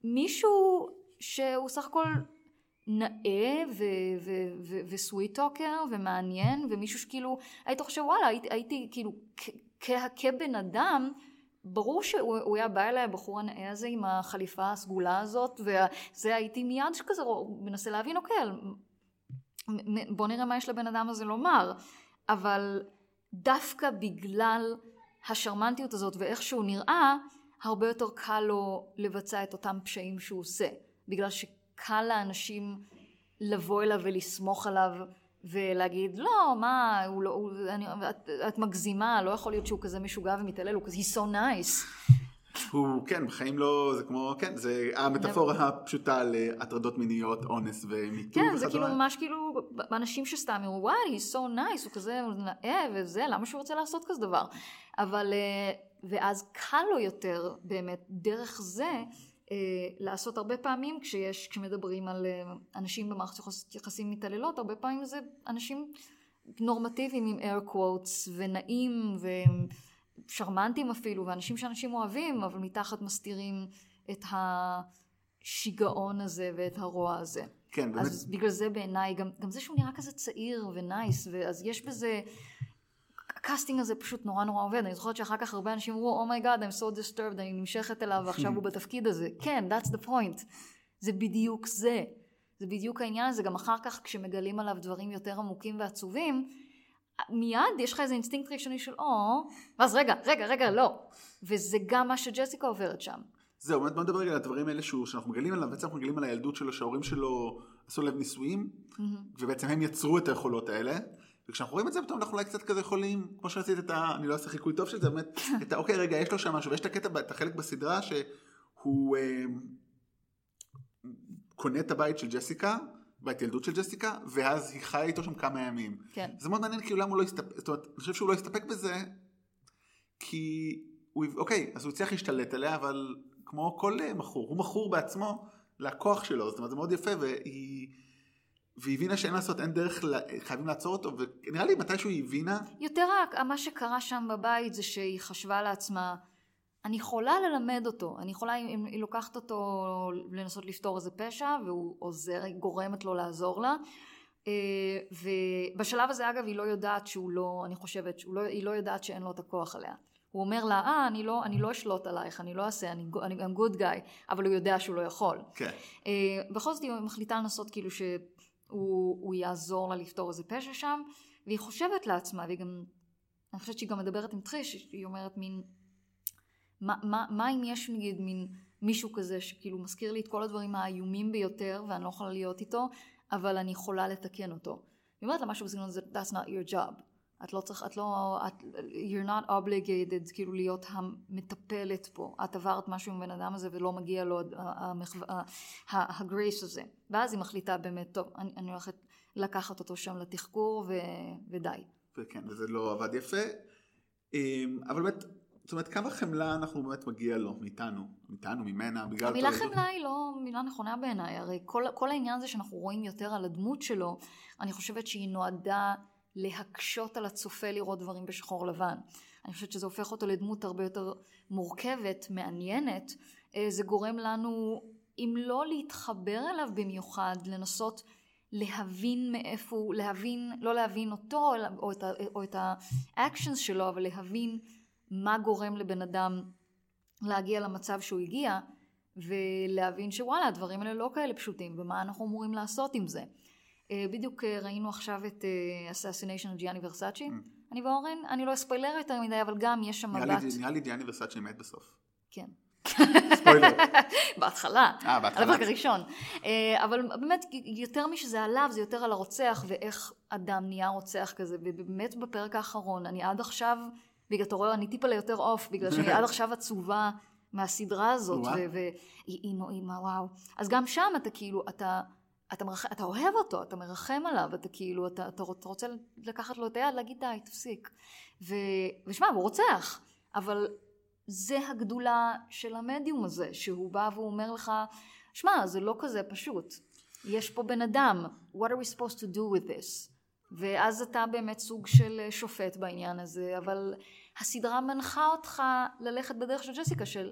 מישהו שהוא סך הכל נאה וסוויט טוקר ומעניין ומישהו שכאילו היית חושב וואלה הייתי, הייתי כאילו כבן אדם ברור שהוא היה בא אליי הבחור הנאה הזה עם החליפה הסגולה הזאת וזה הייתי מיד שכזה מנסה להבין אוקיי בוא נראה מה יש לבן אדם הזה לומר. אבל דווקא בגלל השרמנטיות הזאת ואיך שהוא נראה, הרבה יותר קל לו לבצע את אותם פשעים שהוא עושה. בגלל שקל לאנשים לבוא אליו ולסמוך עליו ולהגיד, לא, מה, הוא לא, הוא, אני, את, את מגזימה, לא יכול להיות שהוא כזה משוגע ומתעלל, הוא כזה, he's so nice. הוא, כן, בחיים לא, זה כמו, כן, זה המטאפורה הפשוטה להטרדות מיניות, אונס ומיתוג. כן, זה כאילו ממש כאילו, אנשים שסתם יראו, וואי, he's so nice, הוא כזה נאה וזה, למה שהוא רוצה לעשות כזה דבר? אבל, אה, ואז קל לו יותר באמת דרך זה אה, לעשות הרבה פעמים כשיש, כשמדברים על אה, אנשים במערכת יחסים מתעללות, הרבה פעמים זה אנשים נורמטיביים עם air quotes ונעים ושרמנטיים אפילו, ואנשים שאנשים אוהבים, אבל מתחת מסתירים את השיגעון הזה ואת הרוע הזה. כן, באמת. אז בגלל זה בעיניי, גם, גם זה שהוא נראה כזה צעיר ונייס, אז יש בזה... ה casting הזה פשוט נורא נורא עובד, אני זוכרת שאחר כך הרבה אנשים אמרו, oh my God, oh I'm so disturbed, אני נמשכת אליו ועכשיו הוא בתפקיד הזה. כן, that's the point. זה בדיוק זה. זה בדיוק העניין הזה, גם אחר כך כשמגלים עליו דברים יותר עמוקים ועצובים, מיד יש לך איזה אינסטינקט ראשוני של או, ואז רגע, רגע, רגע, לא. וזה גם מה שג'סיקה עוברת שם. זהו, באמת בוא נדבר רגע על הדברים האלה שהוא, שאנחנו מגלים עליו, בעצם אנחנו מגלים על הילדות שלו, שההורים שלו עשו לו ניסויים, mm-hmm. ובעצם הם יצרו את היכולות האלה. וכשאנחנו רואים את זה פתאום אנחנו אולי קצת כזה יכולים, כמו שעשית את ה... אני לא אעשה חיקוי טוב של זה, באמת, את ה... אוקיי רגע יש לו שם משהו, ויש את הקטע, את החלק בסדרה שהוא אה, קונה את הבית של ג'סיקה, בית ילדות של ג'סיקה, ואז היא חיה איתו שם כמה ימים. כן. זה מאוד מעניין כאילו למה הוא לא הסתפק, זאת אומרת, אני חושב שהוא לא הסתפק בזה, כי הוא, אוקיי, אז הוא הצליח להשתלט עליה, אבל כמו כל מכור, הוא מכור בעצמו לכוח שלו, זאת אומרת זה מאוד יפה, והיא... והיא הבינה שאין לעשות, אין דרך, חייבים לעצור אותו, ונראה לי מתישהו היא הבינה. יותר רק, מה שקרה שם בבית זה שהיא חשבה לעצמה, אני יכולה ללמד אותו, אני יכולה, אם היא לוקחת אותו לנסות לפתור איזה פשע, והוא עוזר, היא גורמת לו לעזור לה. אה, ובשלב הזה אגב היא לא יודעת שהוא לא, אני חושבת, לא, היא לא יודעת שאין לו את הכוח עליה. הוא אומר לה, אה, אני לא, אני לא אשלוט עלייך, אני לא אעשה, אני, אני גם גוד גיא, אבל הוא יודע שהוא לא יכול. כן. אה, בכל זאת היא מחליטה לנסות כאילו ש... הוא, הוא יעזור לה לפתור איזה פשע שם, והיא חושבת לעצמה, והיא גם, אני חושבת שהיא גם מדברת עם טריש, היא אומרת מין, מה, מה, מה אם יש נגיד מין מישהו כזה שכאילו מזכיר לי את כל הדברים האיומים ביותר ואני לא יכולה להיות איתו, אבל אני יכולה לתקן אותו. היא אומרת לה משהו בסגנון הזה, that's not your job. את לא צריך, את לא, את, you're not obligated כאילו להיות המטפלת פה. את עברת משהו עם בן אדם הזה ולא מגיע לו הגרייס הזה. ואז היא מחליטה באמת, טוב, אני, אני הולכת לקחת אותו שם לתחקור ו, ודי. וכן, וזה לא עבד יפה. אמ, אבל באמת, זאת אומרת, כמה חמלה אנחנו באמת מגיע לו, מאיתנו, מאיתנו, ממנה, בגלל... המילה חמלה היא לא מילה נכונה בעיניי, הרי כל, כל העניין הזה שאנחנו רואים יותר על הדמות שלו, אני חושבת שהיא נועדה להקשות על הצופה לראות דברים בשחור לבן. אני חושבת שזה הופך אותו לדמות הרבה יותר מורכבת, מעניינת. אה, זה גורם לנו, אם לא להתחבר אליו במיוחד, לנסות להבין מאיפה, להבין, לא להבין אותו או את, או האקשנס שלו, אבל להבין מה גורם לבן אדם להגיע למצב שהוא הגיע, ולהבין שוואלה, הדברים האלה לא כאלה פשוטים, ומה אנחנו אמורים לעשות עם זה. אה, בדיוק אה, ראינו עכשיו את אה, Gianni Versace, mm. אני ואורן, אני לא אספיילר יותר מדי, אבל גם יש שם מבט. נראה לי גיאני ורסאצ'י מת בסוף. כן. ספוילר. בהתחלה. אה, בהתחלה. על הפרק הראשון. אבל באמת, יותר משזה עליו, זה יותר על הרוצח ואיך אדם נהיה רוצח כזה. ובאמת בפרק האחרון, אני עד עכשיו, בגלל, אתה רואה, אני טיפה ליותר עוף, בגלל שאני עד עכשיו עצובה מהסדרה הזאת. והיא נעימה, וואו. אז גם שם אתה כאילו, אתה... אתה, מרח... אתה אוהב אותו, אתה מרחם עליו, אתה כאילו, אתה, אתה רוצה לקחת לו את היד, להגיד די, תפסיק. ו... ושמע, הוא רוצח, אבל זה הגדולה של המדיום הזה, שהוא בא והוא אומר לך, שמע, זה לא כזה פשוט. יש פה בן אדם, what are we supposed to do with this? ואז אתה באמת סוג של שופט בעניין הזה, אבל הסדרה מנחה אותך ללכת בדרך של ג'סיקה, של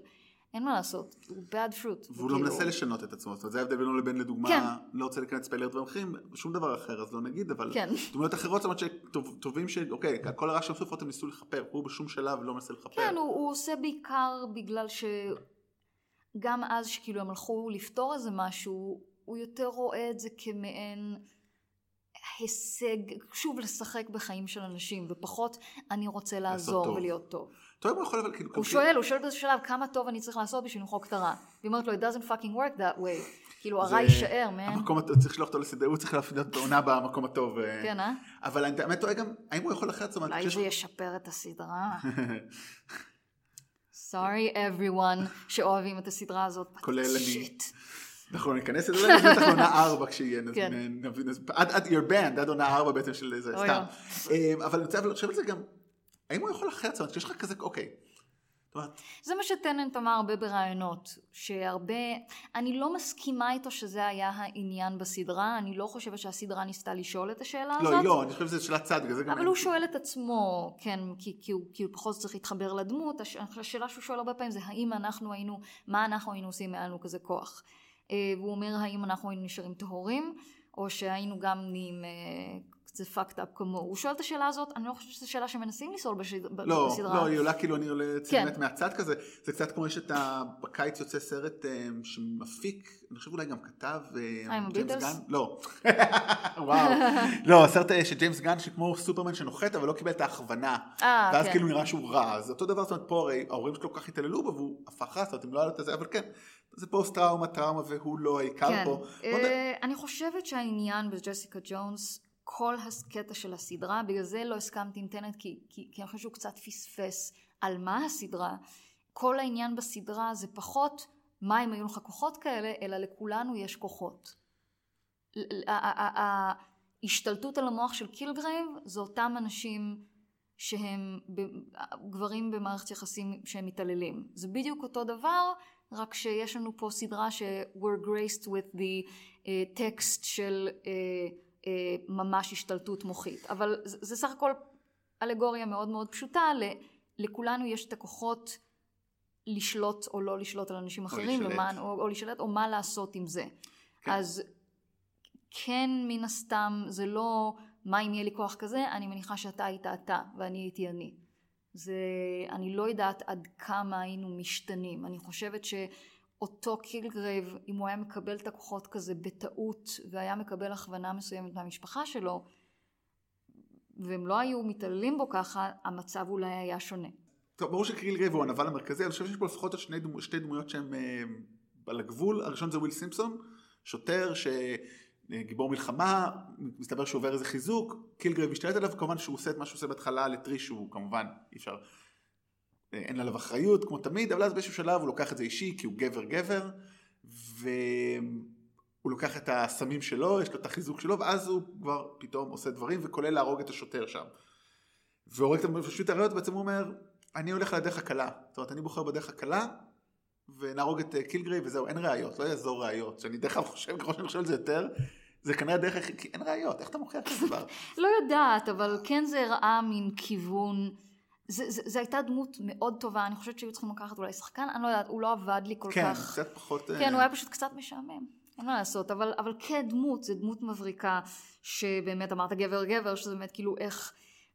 אין מה לעשות, הוא bad fruit. והוא לא מנסה לשנות את עצמו, זאת אומרת, זה ההבדל בינו לבין לדוגמה, כן. לא רוצה להיכנס ספיילר דברים אחרים, שום דבר אחר, אז לא נגיד, אבל כן. דמויות אחרות, זאת אומרת שטובים ש... אוקיי, כל הרעש של סופות הם ניסו לכפר, הוא בשום שלב לא מנסה לכפר. כן, הוא, הוא עושה בעיקר בגלל שגם אז שכאילו הם הלכו לפתור איזה משהו, הוא יותר רואה את זה כמעין... הישג, שוב לשחק בחיים של אנשים, ופחות אני רוצה לעזור ולהיות טוב. טוב, הוא יכול אבל כאילו... הוא שואל, הוא שואל באיזה שלב, כמה טוב אני צריך לעשות בשביל למחוק את הרע. והיא אומרת לו, it doesn't fucking work that way. כאילו הרע יישאר, מן. המקום הטוב, צריך לשלוח אותו לסדר, הוא צריך להפנות את העונה במקום הטוב. אה. כן, אה? אבל אני באמת טועה גם, האם הוא יכול אחרת? אולי זה ישפר את הסדרה. Sorry everyone שאוהבים את הסדרה הזאת. כולל אני. אנחנו ניכנס לזה, בטח עונה ארבע כשיהיה, כן. עד your band, עד עונה ארבע בעצם של זה, סתם. אה, אבל אני רוצה לחשוב על זה גם, האם הוא יכול אחרת? זאת אומרת, שיש לך כזה, אוקיי. זה מה שטננט אמר הרבה בראיונות, שהרבה, אני לא מסכימה איתו שזה היה העניין בסדרה, אני לא חושבת שהסדרה ניסתה לשאול את השאלה לא, הזאת. לא, לא, אני חושבת שזה שאלה צד, בגלל זה גם... אבל הוא שואל את עצמו, כן, כי, כי, הוא, כי הוא פחות צריך להתחבר לדמות, השאלה שהוא שואל הרבה פעמים זה האם אנחנו היינו, מה אנחנו היינו עושים, היה לנו כזה כוח. אה, והוא אומר האם אנחנו היינו נשארים טהורים, או שהיינו גם נהיים אה, זה fucked up כמוהו. הוא שואל את השאלה הזאת, אני לא חושבת שזו שאלה שמנסים לשאול בסדרה. לא, לא, היא עולה כאילו, אני עולה כן. מהצד כזה. זה קצת כמו יש את ה... בקיץ יוצא סרט um, שמפיק, אני חושב אולי גם כתב... אה, עם הביטלס? גן? לא. וואו. לא, הסרט של ג'יימס גן שכמו סופרמן שנוחת, אבל לא קיבל את ההכוונה. אה, ואז כן. כאילו נראה שהוא רע. אז אותו דבר, זאת אומרת, פה הרי ההורים שלו כל כך התעללו בו, והוא הפך רע, זאת אומרת, אם לא היה לו את זה, אבל כן. זה פוסט טראומה, טראומה, והוא לא העיקר כן. פה. אה, אני חושבת שהעניין בג'סיקה ג'ונס כל הקטע של הסדרה, בגלל זה לא הסכמתי עם טננט, כי, כי, כי אני חושבת שהוא קצת פספס על מה הסדרה. כל העניין בסדרה זה פחות מה אם היו לך כוחות כאלה, אלא לכולנו יש כוחות. ההשתלטות על המוח של קילגרייב זה אותם אנשים שהם גברים במערכת יחסים שהם מתעללים. זה בדיוק אותו דבר, רק שיש לנו פה סדרה ש- we're graced with the uh, text של uh, ממש השתלטות מוחית. אבל זה, זה סך הכל אלגוריה מאוד מאוד פשוטה, לכולנו יש את הכוחות לשלוט או לא לשלוט על אנשים אחרים, או, למען, או, או לשלט, או מה לעשות עם זה. כן. אז כן, מן הסתם, זה לא מה אם יהיה לי כוח כזה, אני מניחה שאתה היית אתה ואני הייתי אני. זה, אני לא יודעת עד כמה היינו משתנים. אני חושבת ש... אותו קילגרייב, אם הוא היה מקבל את הכוחות כזה בטעות והיה מקבל הכוונה מסוימת מהמשפחה שלו, והם לא היו מתעללים בו ככה, המצב אולי היה שונה. טוב, ברור שקילגרייב הוא הנבל המרכזי, אני חושב שיש פה לפחות שני, דמו, שתי דמויות שהן אה, על הגבול, הראשון זה וויל סימפסון, שוטר שגיבור מלחמה, מסתבר שהוא עובר איזה חיזוק, קילגרייב משתלט עליו, כמובן שהוא עושה את מה שהוא עושה בהתחלה לטריש, הוא כמובן אי אפשר, אין עליו אחריות כמו תמיד, אבל אז באיזשהו שלב הוא לוקח את זה אישי כי הוא גבר גבר, והוא לוקח את הסמים שלו, יש לו את החיזוק שלו, ואז הוא כבר פתאום עושה דברים, וכולל להרוג את השוטר שם. והורג את, פשוט הראיות, בעצם הוא אומר, אני הולך לדרך הקלה. זאת אומרת, אני בוחר בדרך הקלה, ונהרוג את אה, קילגריי וזהו, אין ראיות, לא יעזור ראיות. שאני דרך אגב חושב, ככל שאני חושב על זה יותר, זה כנראה דרך, כי אין ראיות, איך אתה מוכיח כזה דבר? לא יודעת, אבל כן זה הראה מין כיוון. זה, זה, זה הייתה דמות מאוד טובה, אני חושבת שהיו צריכים לקחת אולי שחקן, אני לא יודעת, הוא לא עבד לי כל כן, כך. קצת פחות... אה, כן, הוא היה פשוט קצת משעמם, אין מה לעשות, אבל, אבל כדמות, זה דמות מבריקה, שבאמת אמרת גבר גבר, שזה באמת כאילו איך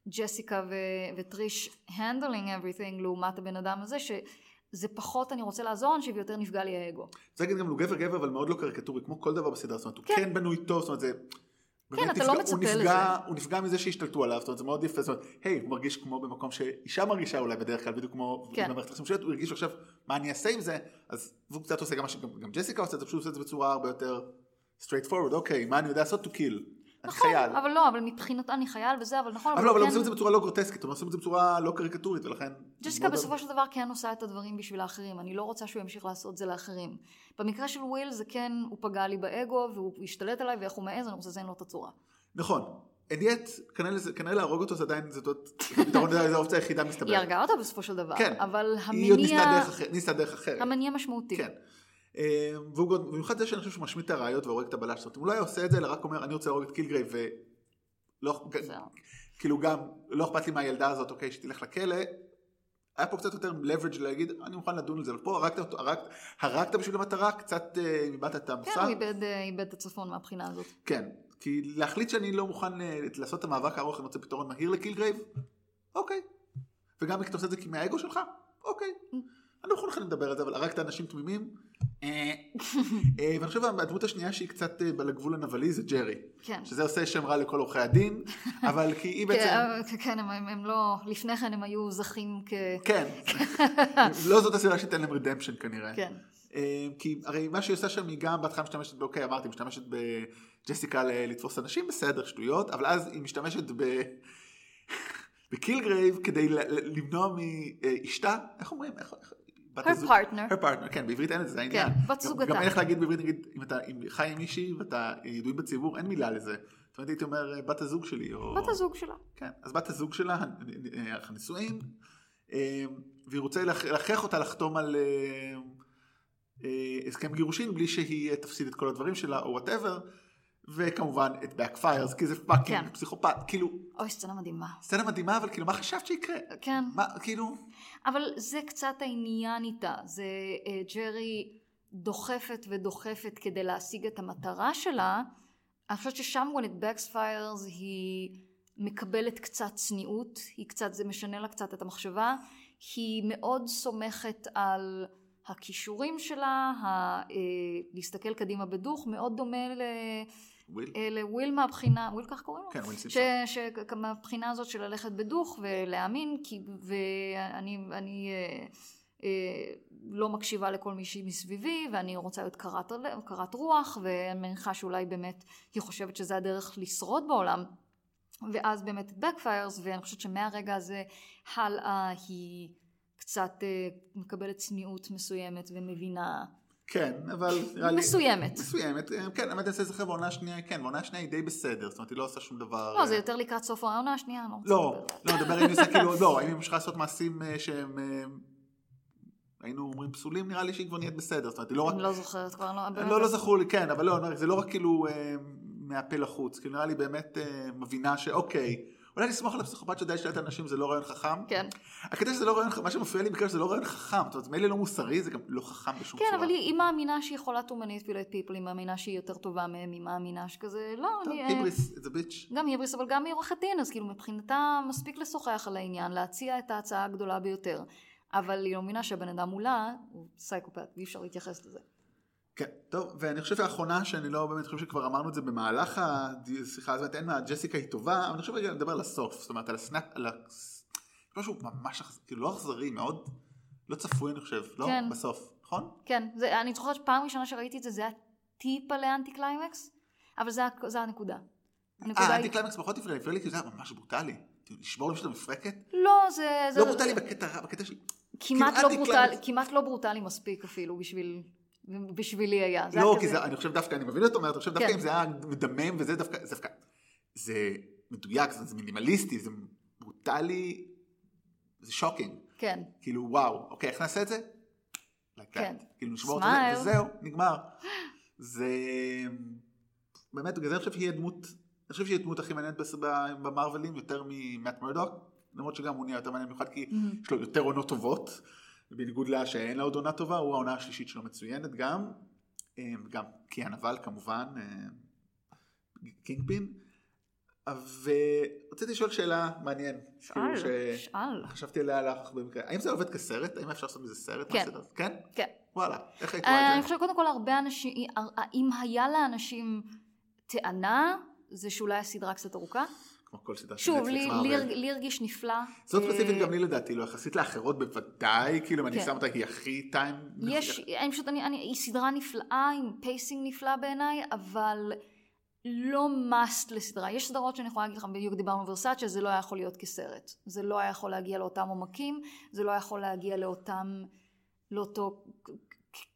ג'סיקה ו- וטריש handling everything לעומת הבן אדם הזה, שזה פחות אני רוצה לעזור אנשים ויותר נפגע לי האגו. צריך להגיד גם, הוא גבר גבר, אבל מאוד לא קריקטורי, כמו כל דבר בסדרה, זאת אומרת, הוא כן. כן בנוי טוב, זאת אומרת, זה... באמת אתה לא נפגע- מצפה הוא נפגע, לזה. הוא נפגע מזה שהשתלטו עליו, זאת אומרת, זה מאוד יפה, זאת אומרת, היי, הוא מרגיש כמו במקום שאישה מרגישה אולי בדרך כלל, בדיוק כמו כן. במערכת יחסים שולט, הוא הרגיש עכשיו, מה אני אעשה עם זה, אז והוא קצת עושה גם מה שגם גם ג'סיקה עושה זה, פשוט עושה את זה בצורה הרבה יותר straight forward, אוקיי, מה אני יודע לעשות? to kill. חייל. אבל לא, אבל מבחינתה אני חייל וזה, אבל נכון, אבל לא, אבל הם עושים כן... את זה בצורה לא גרוטסקית, עושים את זה בצורה לא קריקטורית, ולכן... ג'סיקה בסופו של דבר כן עושה את הדברים בשביל האחרים, אני לא רוצה שהוא ימשיך לעשות זה לאחרים. במקרה של וויל זה כן, הוא פגע לי באגו והוא השתלט עליי ואיך הוא מעז, אני רוצה לזיין לו את הצורה. נכון. אדיאט, כנראה להרוג אותו זה עדיין, זה הפתרון, זה האופציה היחידה מסתבר. היא הרגה אותו בסופו של דבר, כן. אבל היא עוד ניסתה המניע, דרך אחרת- ניסתה דרך אחרת. המניע משמעותי. כן. אה, והוא גם, במיוחד זה שאני חושב שהוא משמיט את הראיות והורג את הבלש, זאת אומרת, הוא לא היה עושה את זה, אלא רק אומר, אני רוצה להרוג את קילגרייב, ולא, זהו. כאילו גם, לא אכפת לי מהילדה הזאת, אוקיי, שתלך לכלא. היה פה קצת יותר leverage להגיד, אני מוכן לדון על זה, אבל פה הרגת אותו, הרגת, הרגת בשביל המטרה, קצת אה, איבדת את כן, המוסר. הוא איבד, אה, איבד את הצפון מהבחינה הזאת. כן, כי להחליט שאני לא מוכן אה, לעשות את המאבק הארוך, אני רוצה פתרון מהיר לקילגרייב, אוקיי. וגם אם אתה עושה את זה כי מהאגו שלך, אוקיי. אני לא יכול לכם לדבר על זה, אבל הרגת אנשים תמימים. אה, אה, ואני חושב הדמות השנייה שהיא קצת אה, לגבול הנבלי זה ג'רי. כן. שזה עושה שם רע לכל עורכי הדין, אבל כי היא בעצם... כן, כן, הם, לא, לפני כן הם היו זכים כ... כן. לא זאת הסיבה שתיתן להם redemption כנראה. כן. כי הרי מה שהיא עושה שם היא גם בהתחלה משתמשת, ב- אוקיי אמרתי, משתמשת בג'סיקה לתפוס אנשים, בסדר, שטויות, אבל אז היא משתמשת ב... בקילגרייב כדי למנוע מאשתה, איך אומרים? איך... בת Her הזוג- partner. her partner, כן, בעברית אין את זה, זה העניין. כן, בת זוגתה. גם אין איך להגיד בעברית, נגיד, אם אתה חי עם מישהי ואתה ידועים בציבור, אין מילה לזה. זאת אומרת, הייתי אומר, בת הזוג שלי, או... בת הזוג שלה. כן, אז בת הזוג שלה, אה, הנישואין, אה, והיא רוצה להכ- להכריח אותה לחתום על אה, אה, הסכם גירושין בלי שהיא אה, תפסיד את כל הדברים שלה או whatever, וכמובן it backfires, כי זה fucking כן. פסיכופת, כאילו, אוי, סצנה מדהימה. סצנה מדהימה, אבל כאילו, מה חשבת שיקרה? כן. מה, כאילו, אבל זה קצת העניין איתה. זה אה, ג'רי דוחפת ודוחפת כדי להשיג את המטרה שלה. אני חושבת ששם when it backfires היא מקבלת קצת צניעות, היא קצת, זה משנה לה קצת את המחשבה. היא מאוד סומכת על הכישורים שלה, ה, אה, להסתכל קדימה בדוך, מאוד דומה ל... וויל, אה, לוויל מהבחינה, וויל כך קוראים לו? כן, וויל סימפסון. שמהבחינה הזאת של ללכת בדוך ולהאמין, כי, ואני אני, אה, אה, לא מקשיבה לכל מי שמסביבי, ואני רוצה להיות קרת, קרת רוח, ואני מניחה שאולי באמת היא חושבת שזה הדרך לשרוד בעולם. ואז באמת backfires, ואני חושבת שמהרגע הזה הלאה היא קצת אה, מקבלת צניעות מסוימת ומבינה כן, אבל. מסוימת. מסוימת, אה, כן, האמת אני זכר בעונה השנייה, כן, בעונה השנייה היא די בסדר, זאת אומרת, היא לא עושה שום דבר... לא, זה אה, יותר לקראת סוף העונה השנייה, אני לא רוצה לא, לדבר. לא, מדבר אם היא עושה כאילו, לא, האם היא ממשיכה לעשות מעשים אה, שהם, היינו אומרים פסולים, נראה לי שהיא כבר נהיית בסדר, זאת אומרת, היא לא רק, אני לא זוכרת כבר, לא, באמת לא, לא זכור לי, כן, אבל לא, זה לא רק כאילו מהפה לחוץ, כאילו נראה לי באמת מבינה שאוקיי, אולי לסמוך על הפסיכופת שיודע לשלט על אנשים זה לא רעיון חכם. כן. הקטע שזה לא רעיון, חכם, מה שמפריע לי בגלל שזה לא רעיון חכם, זאת אומרת, מילא לא מוסרי, זה גם לא חכם בשום כן, צורה. אבל היא, מאמינה שהיא יכולה to manipulate people, היא מאמינה שהיא יותר טובה מהם, היא מאמינה שכזה, לא, טוב, אני... אה, היבריס, it's a bitch. גם היבריס, אבל גם היא עורכת דין, אז כאילו מבחינתה מספיק לשוחח על העניין, להציע את ההצעה הגדולה ביותר. אבל היא לא מבינה שהבן אדם מולה הוא סייקופט, ואי אפשר להתייחס לזה. כן, טוב, ואני חושב שהאחרונה שאני לא באמת חושב שכבר אמרנו את זה במהלך השיחה הזאת, אין מה, ג'סיקה היא טובה, אבל אני חושב רגע לדבר על הסוף, זאת אומרת על הסנאפ, על משהו ממש, כאילו לא אכזרי, מאוד לא צפוי אני חושב, לא? כן. בסוף, נכון? כן, זה, אני זוכרת שפעם ראשונה שראיתי את זה, זה היה טיפה לאנטי קליימקס, אבל זה, זה הנקודה. אה, אנטי קליימקס פחות הפריע הפריע לי כי זה היה ממש ברוטלי. כאילו, לשבור למישהו את המפרקת? לא, זה... זה לא ברוטלי בקטע רע, בקטע של... כמעט כאילו לא, ברוטלי, קליימקס. כמעט לא ברוטלי מספיק אפילו בשביל... בשבילי היה. לא, כי זה, אני חושב דווקא, אני מבין את אומרת, אני חושב דווקא כן. אם זה היה מדמם וזה דווקא, זה דווקא, זה מדויק, זה מינימליסטי, זה ברוטלי, זה שוקינג. כן, כאילו וואו, אוקיי, איך נעשה את זה? כן. כאילו נשבור את. זה, וזהו, נגמר. זה... באמת, בגלל זה אני חושב שהיא הדמות, אני חושב שהיא הדמות הכי מעניינת במרווילים, יותר ממט מרדוק, למרות שגם הוא נהיה יותר מעניין במיוחד כי Mhm. יש לו יותר עונות טובות, בניגוד לה שאין לה עוד עונה טובה, הוא העונה השלישית שלו מצוינת גם, אה, גם קיאן אבל כמובן, קינג פין. ורציתי לשאול שאלה מעניין. כאילו שאל, ש- שאל. חשבתי עליה לך במקרה. האם זה עובד כסרט? האם אפשר לעשות מזה סרט? כן. מהסרט? כן? כן. וואלה, איך היית אה, אני רואה את זה? חושבת קודם כל הרבה אנשים, אם היה לאנשים טענה, זה שאולי הסדרה קצת ארוכה. כמו כל סדרה של שוב, נטפליקס, לי- מארוול. לי הרג- לי הרגיש נפלא. זאת אה, ספציפית גם לי לדעתי, לא יחסית לאחרות בוודאי, כאילו אם אני כן. שם אותה היא הכי טיים. יש, אני פשוט, היא סדרה נפלאה עם pacing נפלא בעיניי, אבל לא must לסדרה. יש סדרות שאני יכולה להגיד לך, בדיוק דיברנו ורסאצ'ה, זה לא היה יכול להיות כסרט. זה לא היה יכול להגיע לאותם עומקים, זה לא היה יכול להגיע לאותם, לאותו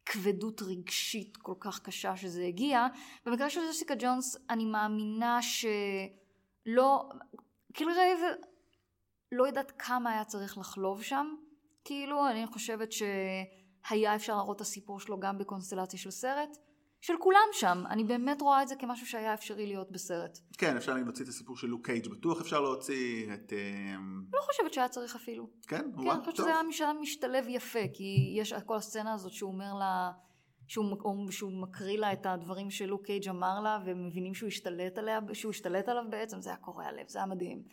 כבדות רגשית כל כך קשה שזה הגיע. במקרה של ג'סיקה ג'ונס, אני מאמינה שלא, כאילו רייב, לא יודעת כמה היה צריך לחלוב שם. כאילו, אני חושבת שהיה אפשר להראות את הסיפור שלו גם בקונסטלציה של סרט. של כולם שם. אני באמת רואה את זה כמשהו שהיה אפשרי להיות בסרט. כן, אפשר להוציא את הסיפור של לוק קייג' בטוח אפשר להוציא את... אמ, לא חושבת שהיה צריך אפילו. כן? כן, אני חושבת. שזה היה מש- היה משתלב יפה, כי יש את כל הסצנה הזאת שהוא אומר לה, שהוא, הוא- שהוא מקריא לה את הדברים שלוק קייג' אמר לה, והם מבינים שהוא השתלט עליה, שהוא השתלט עליו בעצם, זה היה קורע לב, זה היה מדהים.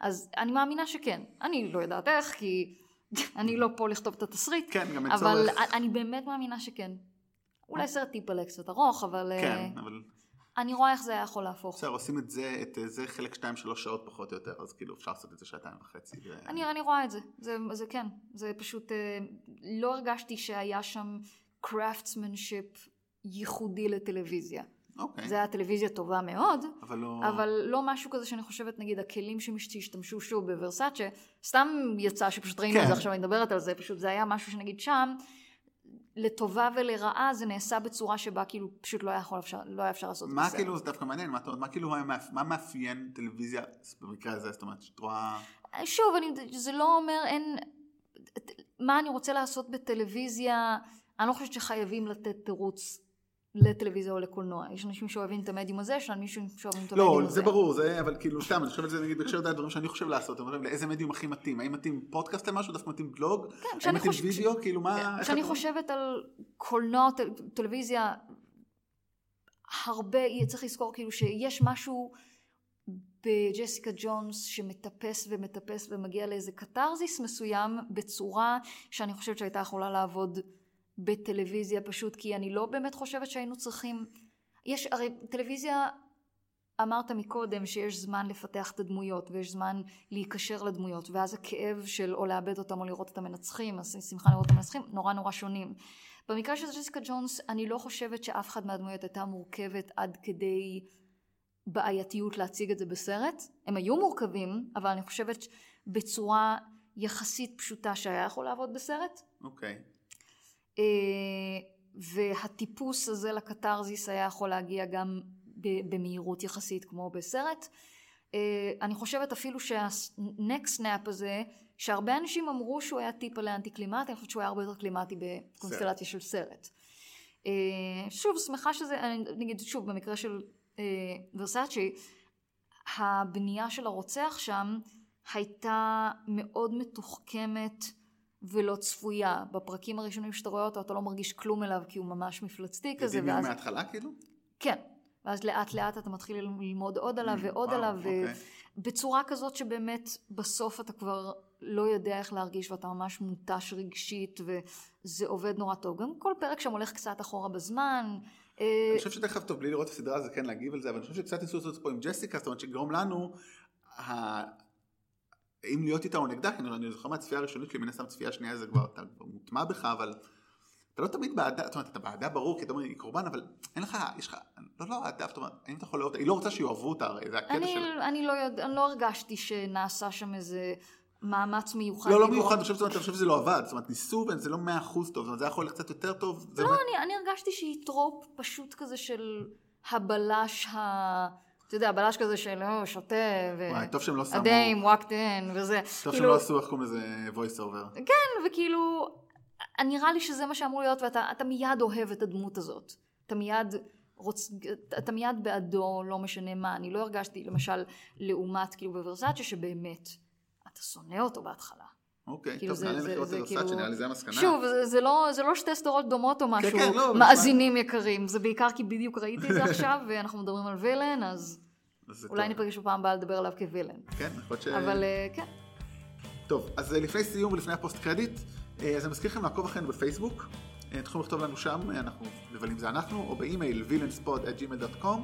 אז אני מאמינה שכן. אני לא יודעת איך, כי אני לא פה לכתוב את התסריט, כן, גם אין אבל צורך. אני באמת מאמינה שכן. אולי סרט טיפה קצת ארוך, אבל כן, אה, אבל אני רואה איך זה היה יכול להפוך. בסדר, עושים את זה, את אה, זה חלק 2-3 שעות פחות או יותר, אז כאילו אפשר לעשות את זה שעתיים וחצי. ו- אני, אני רואה את זה. זה, זה כן, זה פשוט, אה, לא הרגשתי שהיה שם craftsmanship ייחודי לטלוויזיה. אוקיי, זה היה טלוויזיה טובה מאוד, אבל לא... אבל לא משהו כזה שאני חושבת, נגיד, הכלים שהשתמשו שוב בוורסאצ'ה, סתם יצא שפשוט ראינו את כן. זה עכשיו, אני מדברת על זה, פשוט זה היה משהו שנגיד שם, לטובה ולרעה זה נעשה בצורה שבה כאילו פשוט לא היה, יכול אפשר, לא היה אפשר לעשות את מה זה. כאילו, זה דווקא מעניין, מה, מה כאילו מה מאפיין טלוויזיה במקרה הזה, זאת אומרת, שאת רואה... שוב, אני, זה לא אומר אין... מה אני רוצה לעשות בטלוויזיה, אני לא חושבת שחייבים לתת תירוץ לטלוויזיה או לקולנוע. יש אנשים שאוהבים את המדיום הזה, יש אנשים שאוהבים את המדיום לא, הזה. זה ברור, זה, אבל כאילו, סתם, אני חושב על זה נגיד בהקשר לדברים שאני חושב לעשות, אני חושב לאיזה מדיום הכי מתאים, האם מתאים פודקאסט למשהו, דווקא מתאים בלוג, כן, האם מתאים וידאו, כאילו מה... איך כשאני חושבת על קולנוע, טל, טלוויזיה, הרבה, צריך לזכור כאילו שיש משהו בג'סיקה ג'ונס שמטפס ומטפס ומגיע לאיזה קתרזיס מסוים בצורה שאני חושבת שהייתה יכולה לעבוד בטלוויזיה פשוט כי אני לא באמת חושבת שהיינו צריכים יש הרי טלוויזיה אמרת מקודם שיש זמן לפתח את הדמויות ויש זמן להיקשר לדמויות ואז הכאב של או לאבד אותם או לראות את המנצחים אז שמחה לראות את המנצחים נורא נורא שונים. במקרה של ג'סיקה ג'ונס אני לא חושבת שאף אחד מהדמויות הייתה מורכבת עד כדי בעייתיות להציג את זה בסרט. הם היו מורכבים אבל אני חושבת בצורה יחסית פשוטה שהיה יכול לעבוד בסרט. אוקיי. אה, והטיפוס הזה לקתרזיס היה יכול להגיע גם במהירות יחסית כמו בסרט. אה, אני חושבת אפילו שהנקסט נאפ הזה, שהרבה אנשים אמרו שהוא היה טיפה לאנטי קלימטי, אני חושבת שהוא היה הרבה יותר קלימטי בקונסטלציה של סרט. אה, שוב, שמחה שזה, אני- נגיד שוב, במקרה של אה, ורסאצ'י, הבנייה של הרוצח שם הייתה מאוד מתוחכמת ולא צפויה. בפרקים הראשונים שאתה רואה אותו אתה לא מרגיש כלום אליו כי הוא ממש מפלצתי כזה. ואז, מההתחלה כאילו? כן. ואז לאט לאט אתה מתחיל ללמוד עוד עליו Mm, ועוד וואו, עליו. אוקיי. בצורה כזאת שבאמת בסוף אתה כבר לא יודע איך להרגיש ואתה ממש מותש רגשית וזה עובד נורא טוב. גם כל פרק שם הולך קצת אחורה בזמן. אה, אני חושב אגב טוב בלי לראות את הסדרה זה כן להגיב על זה אבל אני חושב שקצת ניסו לעשות זה פה עם ג'סיקה זאת אומרת שגרום לנו אם להיות איתה או נגדה, כי אני אני זוכר מהצפייה הראשונית שלי, מן הסתם צפייה שנייה זה כבר, אתה כבר מוטמע בך, אבל אתה לא תמיד בעדה, זאת אומרת, אתה בעדה ברור, כי אתה אומר, היא קורבן, אבל אין לך, יש לך, לא, לא אהדה, זאת אומרת, האם אתה יכול לאהוב אותה, היא לא רוצה שיאהבו אותה, הרי זה הקטע אני, שלה. אני, לא יודע, אני לא הרגשתי שנעשה שם איזה מאמץ מיוחד. לא, לא מיוחד, אני חושב, שזה לא עבד, זאת אומרת, ניסו, וזה לא מאה אחוז טוב, זאת אומרת, זה יכול להיות קצת יותר טוב, לא, אני, אני הרגשתי שהיא טרופ פשוט כזה של הבלש ה... אתה יודע, הבלש כזה של "או, שותה, ו... וואי, טוב שהם לא שמו, day walked in, וזה. טוב שהם כאילו, לא עשו, איך קוראים לזה, voice over. כן, וכאילו, נראה לי שזה מה שאמור להיות, ואתה אתה מיד אוהב את הדמות הזאת. אתה מיד רוצ... אתה מיד בעדו, לא משנה מה. אני לא הרגשתי, למשל, לעומת כאילו בוורסאצ'ה, שבאמת, אתה שונא אותו בהתחלה. אוקיי, כאילו טוב, זה- נעלה זה את כאילו- הסאצ'ה, נראה לי זה המסקנה. שוב, זה, זה, לא, זה לא שתי סדרות דומות או משהו, כן, לא, אבל מאזינים יקרים, זה בעיקר כי בדיוק ראיתי את זה עכשיו, ואנחנו מדברים על וילן, אז אולי. ניפגש בפעם הבאה לדבר עליו כ villain. כן, יכול להיות ש... אבל אה, כן, טוב, אז אה, לפני סיום ולפני ה post credit, אה, אז אני מזכיר לכם לעקוב אחרינו בפייסבוק. אתם יכולים לכתוב לנו שם, אנחנו נבלים זה אנחנו, או באימייל villainspod@gmail.com.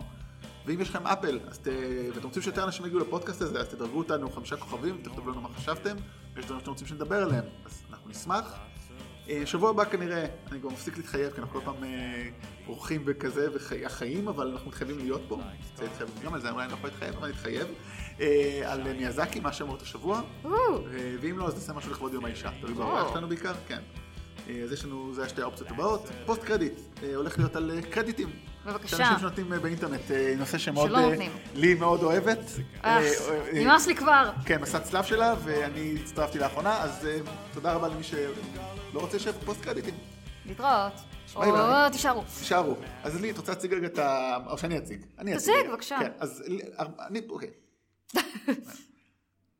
ואם יש לכם אפל, אז ת... ואתם רוצים שיותר אנשים יגיעו לפודקאסט הזה, אז תדרגו אותנו חמישה כוכבים, תכתבו לנו מה חשבתם, ויש דברים שאתם רוצים שנדבר עליהם, אז אנחנו נשמח. אה, שבוע הבא כנראה, אני כבר מפסיק להתחייב, כי אנחנו כל פעם אה, אורחים וכזה, והחיים, אבל אנחנו מתחייבים להיות פה. רוצה להתחייב גם על זה, אולי אני לא יכול להתחייב, אבל נתחייב. אה, על מיאזקי, מה שאמרת השבוע. אה, ואם לא, אז נעשה משהו לכבוד יום האישה. תלוי. בעבודה שלנו בעיקר, כן. אה, אז יש לנו, זה השתי האופציות הבאות. פוסט קרדיט, אה, הולך להיות על אה, קרדיטים. בבקשה. שאנשים שנותנים אה, באינטרנט, אה, נושא שמאוד, אה. לי מאוד אוהבת. אה, אה, אה, נמאס לי כבר. כן, מסע צלב שלה, ואני הצטרפתי לאחרונה, אז אה, תודה רבה למי שלא רוצה לשבת פוסט קרדיטים. להתראות. או, תישארו. תישארו. אז לי, את רוצה להציג רגע את ה... או שאני אציג. אני תציג, אציג. בבקשה. כן, אז אני, אוקיי.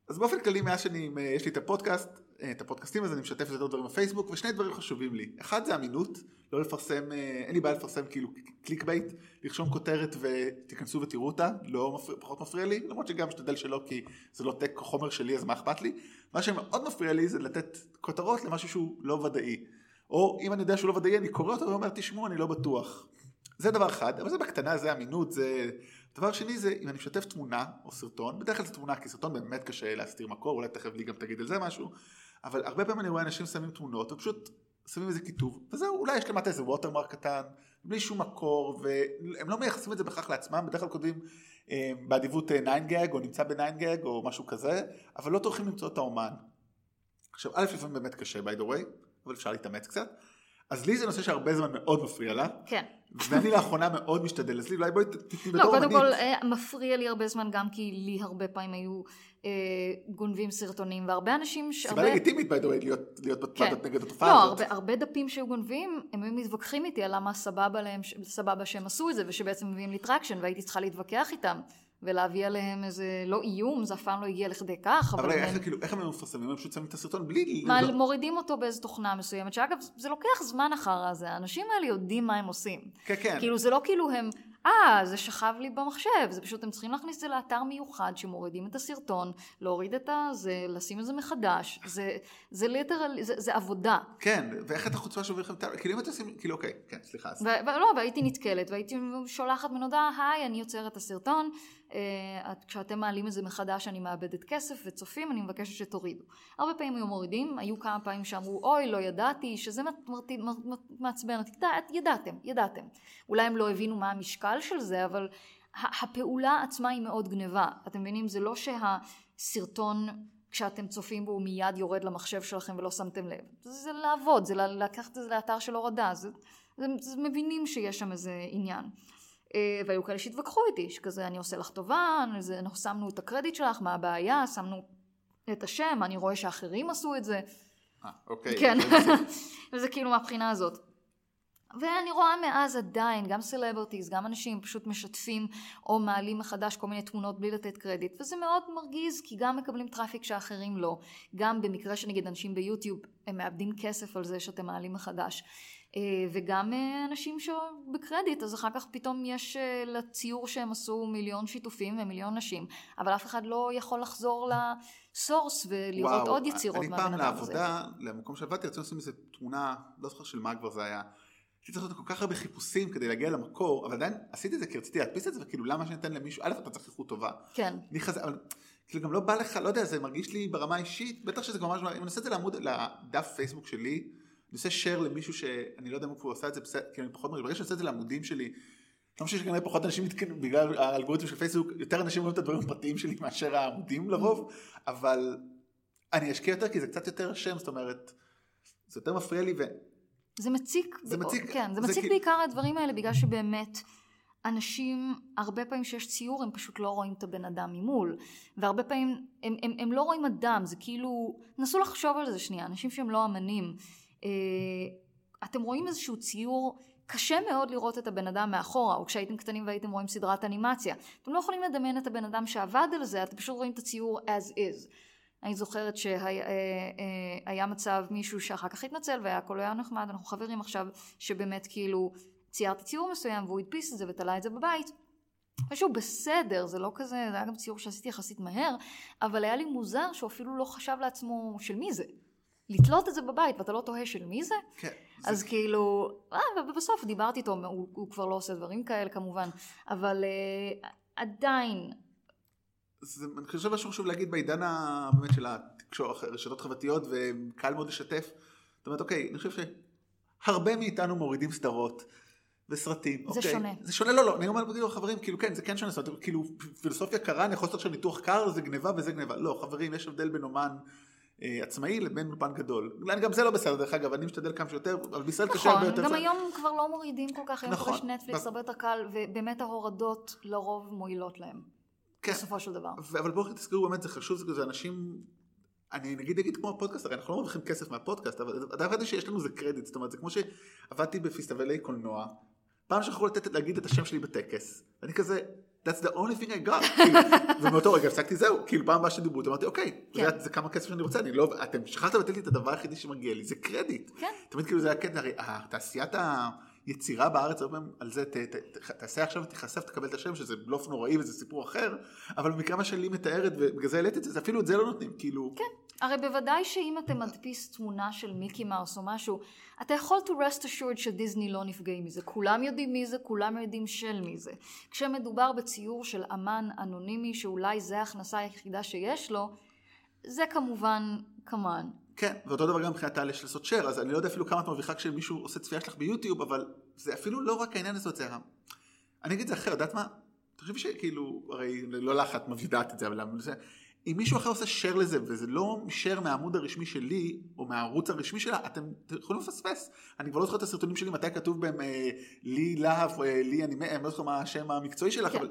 אז באופן כללי, מאז שאני, אה, יש לי את הפודקאסט, את הפודקאסטים, אז אני משתף יותר דברים בפייסבוק, ושני דברים חשובים לי. אחד זה אמינות, לא לפרסם, אה, אין לי בעיה לפרסם כאילו clickbait, לרשום כותרת ותיכנסו ותראו אותה, לא מפריע, פחות מפריע לי, למרות שגם משתדל שלא, כי זה לא טק חומר שלי, אז מה אכפת לי? מה שמאוד מפריע לי זה לתת כותרות למשהו שהוא לא ודאי. או אם אני יודע שהוא לא ודאי, אני קורא אותו ואומר, תשמעו, אני לא בטוח. זה דבר אחד, אבל זה בקטנה, זה אמינות, זה... דבר שני זה, אם אני משתף תמונה או סרטון, בדרך כלל זו תמונה, כי סרטון באמת קשה להסתיר מקור, אולי תכף לי גם תגיד על זה משהו, אבל הרבה פעמים אני רואה אנשים שמים תמונות, ופשוט שמים איזה כיתוב, וזהו, אולי יש למטה איזה ווטרמרק קטן, בלי שום מקור, והם לא מייחסים את זה בהכרח לעצמם, בדרך כלל כותבים אה, באדיבות 9gag, או נמצא ב-9gag, או משהו כזה, אבל לא טורחים למצוא את האומן. עכשיו, א', לפעמים באמת קשה, by the way, אבל אפשר להתאמץ קצת. אז לי זה נושא שהרבה זמן מאוד מפריע לה, כן. ואני לאחרונה מאוד משתדל, אז לי אולי בואי תתני לא, בתור קודם אמנית. כל, אה, מפריע לי הרבה זמן, גם כי לי הרבה פעמים היו אה, גונבים סרטונים, והרבה אנשים... ש- סיבה לגיטימית, way, להיות, להיות כן. נגד התופעה לא, הזאת. הרבה, הרבה דפים שהיו גונבים, הם היו מתווכחים איתי על למה סבבה להם, ש- סבבה שהם עשו את זה, ושבעצם מביאים לי traction, והייתי צריכה להתווכח איתם, ולהביא עליהם איזה, לא איום, זה אף פעם לא הגיע לכדי כך, אבל, אבל רגע, הם איך, כאילו, איך הם מפרסמים? הם פשוט שמים את הסרטון בלי... מה, לא- מורידים אותו באיזו תוכנה מסוימת, שאגב, זה לוקח זמן אחר הזה, האנשים האלה יודעים מה הם עושים. כן, כן. כאילו זה לא כאילו הם, אה, זה שכב לי במחשב, זה פשוט הם צריכים להכניס את זה לאתר מיוחד שמורידים את הסרטון, להוריד את הזה, לשים את זה מחדש, זה, זה ליטרל, זה, זה עבודה. כן, ואיך אתה חוצפה שעובר לכם את. כאילו אם אתה עושים... כאילו אוקיי, כן, סליחה. אז- ו- ולא, והייתי נתקלת, והייתי שולחת מן הודעה, היי, אני יוצרת את הסרטון, את- כשאתם מעלים את זה מחדש אני מאבדת כסף וצופים, אני מבקשת שתורידו. הרבה פעמים היו מורידים, היו כמה פעמים שאמרו, אוי, לא ידעתי, שזה מעצבן אותי, "די, את- ידעתם, ידעתם. אולי הם לא הבינו מה המשקל של זה, אבל הפעולה עצמה היא מאוד גניבה. אתם מבינים? זה לא שהסרטון... כשאתם צופים בו הוא מיד יורד למחשב שלכם ולא שמתם לב. זה, זה לעבוד, זה לקחת את זה לאתר של הורדה, זה, זה, זה מבינים שיש שם איזה עניין. אה, והיו כאלה שהתווכחו איתי, שכזה אני עושה לך טובה, אנחנו שמנו את הקרדיט שלך, מה הבעיה, שמנו את השם, אני רואה שאחרים עשו את זה, אה, אוקיי. כן. וזה כאילו מהבחינה הזאת. ואני רואה מאז עדיין, גם celebrities, גם אנשים פשוט משתפים או מעלים מחדש כל מיני תמונות בלי לתת קרדיט, וזה מאוד מרגיז, כי גם מקבלים traffic שאחרים לא. גם במקרה שנגיד אנשים ביוטיוב, הם מאבדים כסף על זה שאתם מעלים מחדש. אה, וגם אה, אנשים שבקרדיט, אז אחר כך פתאום יש אה, לציור שהם עשו מיליון שיתופים ומיליון נשים, אבל אף אחד לא יכול לחזור לסורס ולראות וואו, עוד יצירות אני מהבן פעם אדם הזה. לעבודה, למקום שעבדתי, רצינו לשים איזה תמונה, לא זוכר של מה כבר זה היה. הייתי צריך לעשות כל כך הרבה חיפושים כדי להגיע למקור, אבל עדיין עשיתי את זה כי רציתי להדפיס את זה, וכאילו למה שניתן למישהו, א', אתה צריך איכות טובה. כן. אני חזק, אבל כאילו גם לא בא לך, לא יודע, זה מרגיש לי ברמה האישית, בטח שזה ממש, אם אני עושה את זה לעמוד, לדף פייסבוק שלי, אני עושה share למישהו שאני לא יודע אם הוא עושה את זה, כאילו אני פחות מרגיש, ברגע שאני עושה את זה לעמודים שלי, לא משנה שכנראה פחות אנשים בגלל האלגוריתם של פייסבוק, יותר אנשים רואים את הדברים הפרטיים שלי מאשר העמודים לרוב, אבל אני אשקיע יותר כי זה קצת יותר שם, זאת אומרת, זה יותר מפריע לי ו... זה מציק. זה מציק. כן, זה מציק כי- בעיקר הדברים האלה בגלל שבאמת אנשים, הרבה פעמים שיש ציור הם פשוט לא רואים את הבן אדם ממול. והרבה פעמים הם, הם, הם לא רואים אדם, זה כאילו, נסו לחשוב על זה שנייה, אנשים שהם לא אמנים. אה, אתם רואים איזשהו ציור, קשה מאוד לראות את הבן אדם מאחורה, או כשהייתם קטנים והייתם רואים סדרת אנימציה. אתם לא יכולים לדמיין את הבן אדם שעבד על זה, אתם פשוט רואים את הציור as is. אני זוכרת שהיה אה, אה, מצב מישהו שאחר כך התנצל והיה הכל היה נחמד, אנחנו חברים עכשיו, שבאמת כאילו ציירתי ציור מסוים והוא הדפיס את זה ותלה את זה בבית. משהו בסדר, זה לא כזה, זה היה גם ציור שעשיתי יחסית מהר, אבל היה לי מוזר שהוא אפילו לא חשב לעצמו של מי זה. לתלות את זה בבית ואתה לא תוהה של מי זה? כן. אז כאילו, אה, ובסוף דיברתי איתו, הוא, הוא כבר לא עושה דברים כאלה כמובן, אבל אה, עדיין, זה, אני חושב משהו חשוב להגיד בעידן באמת של התקשורת, רשתות חברתיות וקל מאוד לשתף. זאת אומרת, אוקיי, אני חושב שהרבה מאיתנו מורידים סדרות וסרטים. זה אוקיי. שונה. זה שונה, לא, לא, אני אומר כאילו חברים, כאילו כן, זה כן שונה, זאת אומרת, כאילו פילוסופיה קרה, אני יכול לעשות עכשיו ניתוח קר, זה גניבה וזה גניבה. לא, חברים, יש הבדל בין אומן עצמאי לבין אולפן גדול. גם זה לא בסדר, דרך אגב, אני משתדל כמה שיותר, אבל בישראל קשה הרבה נכון, יותר. גם זה- היום כבר לא מורידים כל כך, נכון. יש נטפליקס ב- הרבה יותר קל, ובאמת ההורדות לרוב מועילות להם, כן. בסופו של דבר. אבל בואו תזכרו באמת זה חשוב זה אנשים אני נגיד נגיד כמו הפודקאסט הרי אנחנו לא מרוויחים כסף מהפודקאסט אבל הדבר הזה שיש לנו זה קרדיט זאת אומרת זה כמו שעבדתי בפסטיבלי קולנוע פעם שכחו לתת להגיד את השם שלי בטקס אני כזה that's the only thing I got כאילו, ומאותו רגע הפסקתי זהו כאילו פעם הבאה שדיברו אמרתי אוקיי כן. זה, זה כמה כסף שאני רוצה אני לא אתם שכחתם לתת לי את הדבר היחידי שמגיע לי זה קרדיט כן. תמיד כאילו זה הקטע הרי תעשיית היצירה בארץ הרבה פעמים על זה ת, ת, ת, תעשה עכשיו תיחשף תקבל את השם שזה בלוף נוראי וזה סיפור אחר אבל במקרה מה שלי מתארת ובגלל זה העליתי את זה, אפילו את זה לא נותנים כאילו כן, הרי בוודאי שאם אתה מדפיס תמונה של מיקי מאוס או משהו, אתה יכול to rest assured שדיסני לא נפגעים מזה. כולם יודעים מי זה, כולם יודעים של מי זה. כשמדובר בציור של אמן אנונימי שאולי זה ההכנסה היחידה שיש לו, זה כמובן כמובן. כן, ואותו דבר גם מבחינת העל יש לעשות share, אז אני לא יודע אפילו כמה את מרוויחה כשמישהו עושה צפייה שלך ביוטיוב, אבל זה אפילו לא רק העניין הזה, זה. אני אגיד את זה אחרת, יודעת מה? תחשבי שכאילו, הרי לא לך את יודעת את זה, אבל למה. אם מישהו אחר עושה share לזה, וזה לא share מהעמוד הרשמי שלי, או מהערוץ הרשמי שלה, אתם יכולים לפספס. אני כבר לא זוכר את הסרטונים שלי, מתי כתוב בהם אה, לי להב, או אה, לי אני, אני לא זוכר מה השם המקצועי שלך, כן. אבל...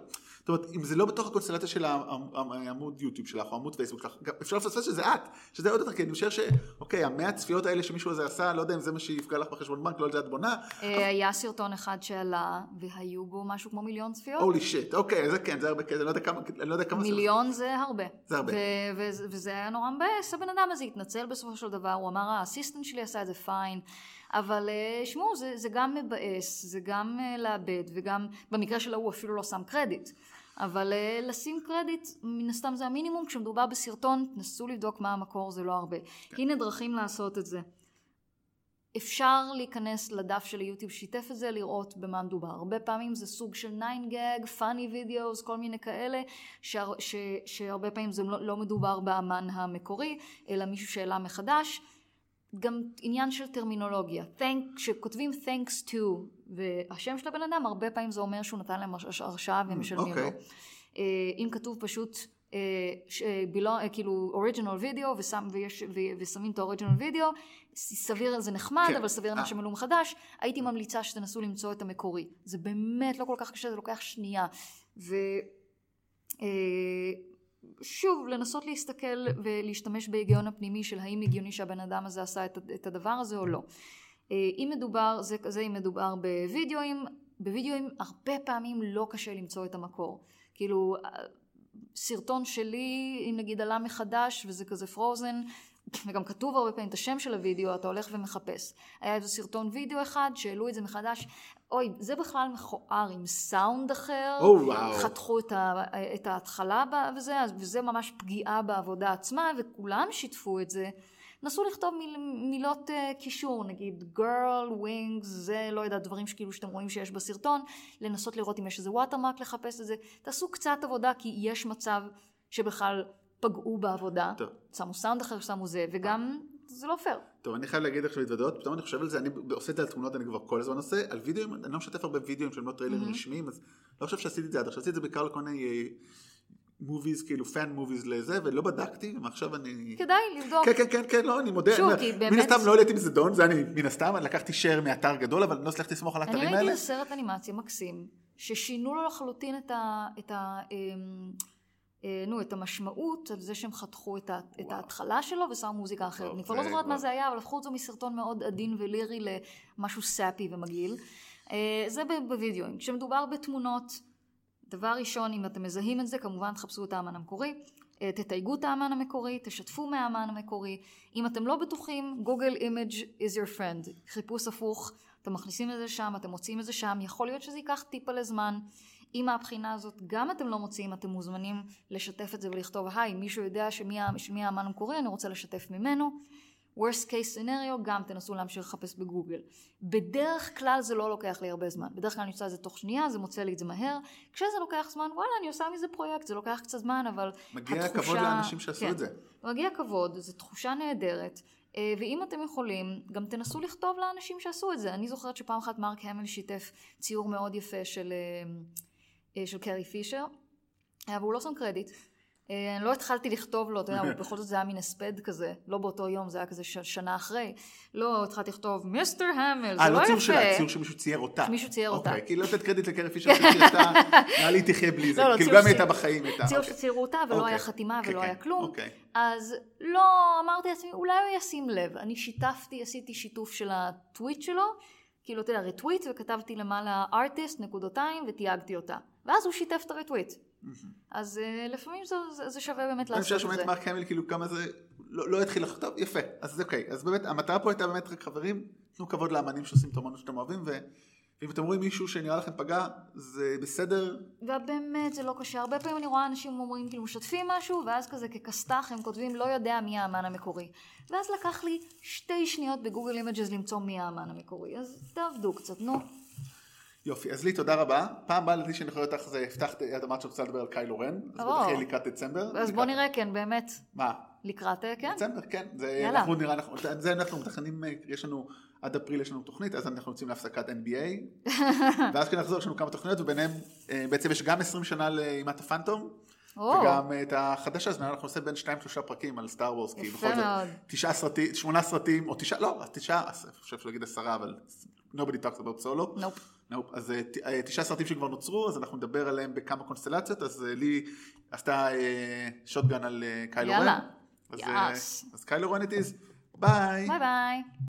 זאת אומרת, אם זה לא בתוך הקונסטלציה של העמוד יוטיוב שלך, או עמוד פייסבוק שלך, אפשר לפספס שזה את, שזה עוד יותר, כי אני חושב שאוקיי, המאה צפיות האלה שמישהו הזה עשה, לא יודע אם זה מה שיפגע לך בחשבון בנק, לא על זה את בונה, אה, היה סרטון אחד שעלה, והיו בו משהו כמו מיליון צפיות. הולי שיט, אוקיי, זה כן, זה הרבה כסף, אני לא יודע כמה, אני לא יודע כמה... מיליון זה הרבה. זה הרבה. וזה היה נורא מבאס, הבן אדם הזה התנצל בסופו של דבר, הוא אמר האסיסטנט שלי עשה את זה פיין, אבל אה, שמעו, זה, זה גם מבאס, זה גם אה, לאבד, וגם במקרה שלו הוא אפילו לא שם קרדיט. אבל אה, לשים קרדיט, מן הסתם זה המינימום, כשמדובר בסרטון, תנסו לבדוק מה המקור, זה לא הרבה. הנה דרכים לעשות את זה. אפשר להיכנס לדף של היוטיוב, שיתף את זה, לראות במה מדובר. הרבה פעמים זה סוג של 9 גג, פאני וידאוס, כל מיני כאלה, שהר, ש, שהרבה פעמים זה לא, לא מדובר באמן המקורי, אלא מישהו שהעלה מחדש. גם עניין של טרמינולוגיה. Thank, כשכותבים thanks to והשם של הבן אדם, הרבה פעמים זה אומר שהוא נתן להם הרש- הרשאה והם משלמים אוקיי. לו. אה, אם כתוב פשוט אה, ש- אה, אה, כאילו אוריג'ינל וידאו ושם, ויש, ו- ושמים את האוריג'ינל וידאו, סביר זה נחמד, כן. אבל סביר אה. שמלאו מחדש, הייתי ממליצה שתנסו למצוא את המקורי. זה באמת לא כל כך קשה, זה לוקח שנייה. ו... אה, שוב, לנסות להסתכל ולהשתמש בהיגיון הפנימי של האם הגיוני שהבן אדם הזה עשה את, הדבר הזה או לא. אם מדובר, זה, זה אם מדובר בווידאוים, בווידאוים הרבה פעמים לא קשה למצוא את המקור. כאילו, סרטון שלי, אם נגיד עלה מחדש וזה כזה פרוזן, וגם כתוב הרבה פעמים את השם של הוידאו, אתה הולך ומחפש. היה איזה סרטון וידאו אחד, שהעלו את זה מחדש, אוי, זה בכלל מכוער עם סאונד אחר. או, וואו. חתכו את, ה, את ההתחלה וזה, וזה ממש פגיעה בעבודה עצמה, וכולם שיתפו את זה. נסו לכתוב מיל, מילות uh, קישור, נגיד girl, wings, זה לא יודעת, דברים שכאילו שאתם רואים שיש בסרטון, לנסות לראות אם יש איזה watermark לחפש את זה. תעשו קצת עבודה, כי יש מצב שבכלל פגעו בעבודה, טוב. שמו סאונד אחר, שמו זה, וגם זה לא פייר. טוב, אני חייב להגיד עכשיו להתוודות, פתאום אני חושב על זה, אני עושה את זה על תמונות, אני כבר כל הזמן עושה, על וידאוים, אני לא משתף הרבה וידאוים שהם לא טריילרים רשמיים, אז לא חושב שעשיתי את זה עד עכשיו, עשיתי את זה בעיקר לכל מיני movies, כאילו fan movies לזה, ולא בדקתי, ועכשיו אני... כדאי לבדוק. כן, כן, כן, כן, לא, אני מודה, שוב, אני- כי מן באמת- הסתם לא העליתי מזה דון, זה אני, מן הסתם, אני לקחתי share מאתר גדול, אבל אני לא הצלחתי לסמוך על אני האתרים ראיתי האלה. איזה סרט אנימציה מקסים, ששינו לו לחלוטין את ה... את ה אמ, אה, נו, את המשמעות על זה שהם חתכו את, ה, את ההתחלה שלו ושמו מוזיקה אחרת. טוב, אני כבר זה לא זוכרת מה זה היה, אבל הפכו את זה מסרטון מאוד עדין ולירי למשהו סאפי ומגעיל. אה, זה בווידאוים. כשמדובר בתמונות, דבר ראשון, אם אתם מזהים את זה, כמובן תחפשו את האמן המקורי. אה, תתייגו את האמן המקורי, תשתפו מהאמן המקורי. אם אתם לא בטוחים, Google Image is your friend. חיפוש הפוך, אתם מכניסים את זה שם, אתם מוצאים את זה שם, יכול להיות שזה ייקח טיפה לזמן. אם מהבחינה הזאת גם אתם לא מוצאים, אתם מוזמנים לשתף את זה ולכתוב, היי, מישהו יודע שמי שמי האמן המקורי, אני רוצה לשתף ממנו. Worst case scenario, גם תנסו להמשיך לחפש בגוגל. בדרך כלל זה לא לוקח לי הרבה זמן. בדרך כלל אני עושה את זה תוך שנייה, זה מוצא לי את זה מהר. כשזה לוקח זמן, וואלה, אני עושה מזה פרויקט, זה לוקח קצת זמן, אבל מגיע התחושה... הכבוד לאנשים שעשו כן. את זה. מגיע כבוד, זו תחושה נהדרת. אה, ואם אתם יכולים, גם תנסו לכתוב לאנשים שעשו את זה. אני זוכרת שפעם אחת מרק המל שיתף ציור מאוד יפה של, אה, אה, של קרי פישר, אבל הוא לא שם קרדיט. אה, אני לא התחלתי לכתוב לו, אתה יודע, בכל זאת זה היה מין הספד כזה, לא באותו יום, זה היה כזה שנה אחרי. לא התחלתי לכתוב, מיסטר המל, זה אה, לא לא ציור יפה. שלה, ציור שמישהו צייר אותה. שמישהו צייר אותה. אוקיי, כאילו לתת קרדיט לקרי פישר, שהייתה, נראה לי תחיה בלי זה. לא, לא, כאילו גם הייתה בחיים. ציור אוקיי. שציירו אותה ולא אוקיי. היה חתימה כן, ולא כן, היה כלום. אוקיי. אז לא, אמרתי לעצמי, אולי הוא ישים לב. אני שיתפתי, עשיתי שיתוף של הטוויט שלו, כאילו, אתה יודע, רטוויט, וכתבתי למעלה ארטיסט, נקודותיים, ותייגתי אותה. ואז הוא שיתף את הרטוויט. אז אה, לפעמים זה, זה, זה שווה באמת אני חושב לעשות את שבאמת זה. מרק המיל כאילו כמה זה לא לא התחיל לכתוב יפה אז אוקיי אז באמת המטרה פה הייתה באמת רק חברים תנו כבוד לאמנים שעושים את האמנות שאתם אוהבים ואם אתם רואים מישהו שנראה לכם פגע זה בסדר ובאמת זה לא קשה. הרבה פעמים אני רואה אנשים אומרים, כאילו, משתפים משהו, ואז כזה ככסת"ח הם כותבים, לא יודע מי האמן המקורי. ואז לקח לי שתי שניות ב Google Images למצוא מי האמן המקורי. אז תעבדו קצת, נו. יופי אז לי תודה רבה פעם הבאה לדעתי שאני יכול לך זה הבטחת את אמרת שאת רוצה לדבר על קיילו רן אז. בטח יהיה לקראת דצמבר אז לקראת- בוא נראה, כן, באמת, מה לקראת, אה, כן? דצמבר כן זה יאללה. אנחנו נראה אנחנו זה אנחנו מתכננים אה, יש לנו עד אפריל יש לנו תוכנית אז אנחנו יוצאים להפסקת NBA ואז כשנחזור יש לנו כמה תוכניות וביניהם אה, בעצם יש גם 20 שנה לאימת הפנטום וגם את החדשה, הזמן אנחנו נעשה בין שניים שלושה פרקים על סטאר וורס, כי יפה בכל זאת. תשעה סרטים, שמונה סרטים, או תשעה, לא, תשעה, אז אני חושב שלהגיד עשרה, אבל nobody talks about solo. נופ. נופ. אז אה, אה, תשעה סרטים שכבר נוצרו, אז אנחנו נדבר עליהם בכמה קונסטלציות, אז אה, לי עשתה shotgun על קיילו רן. יאללה. אז קיילו רן it is, ביי. ביי ביי.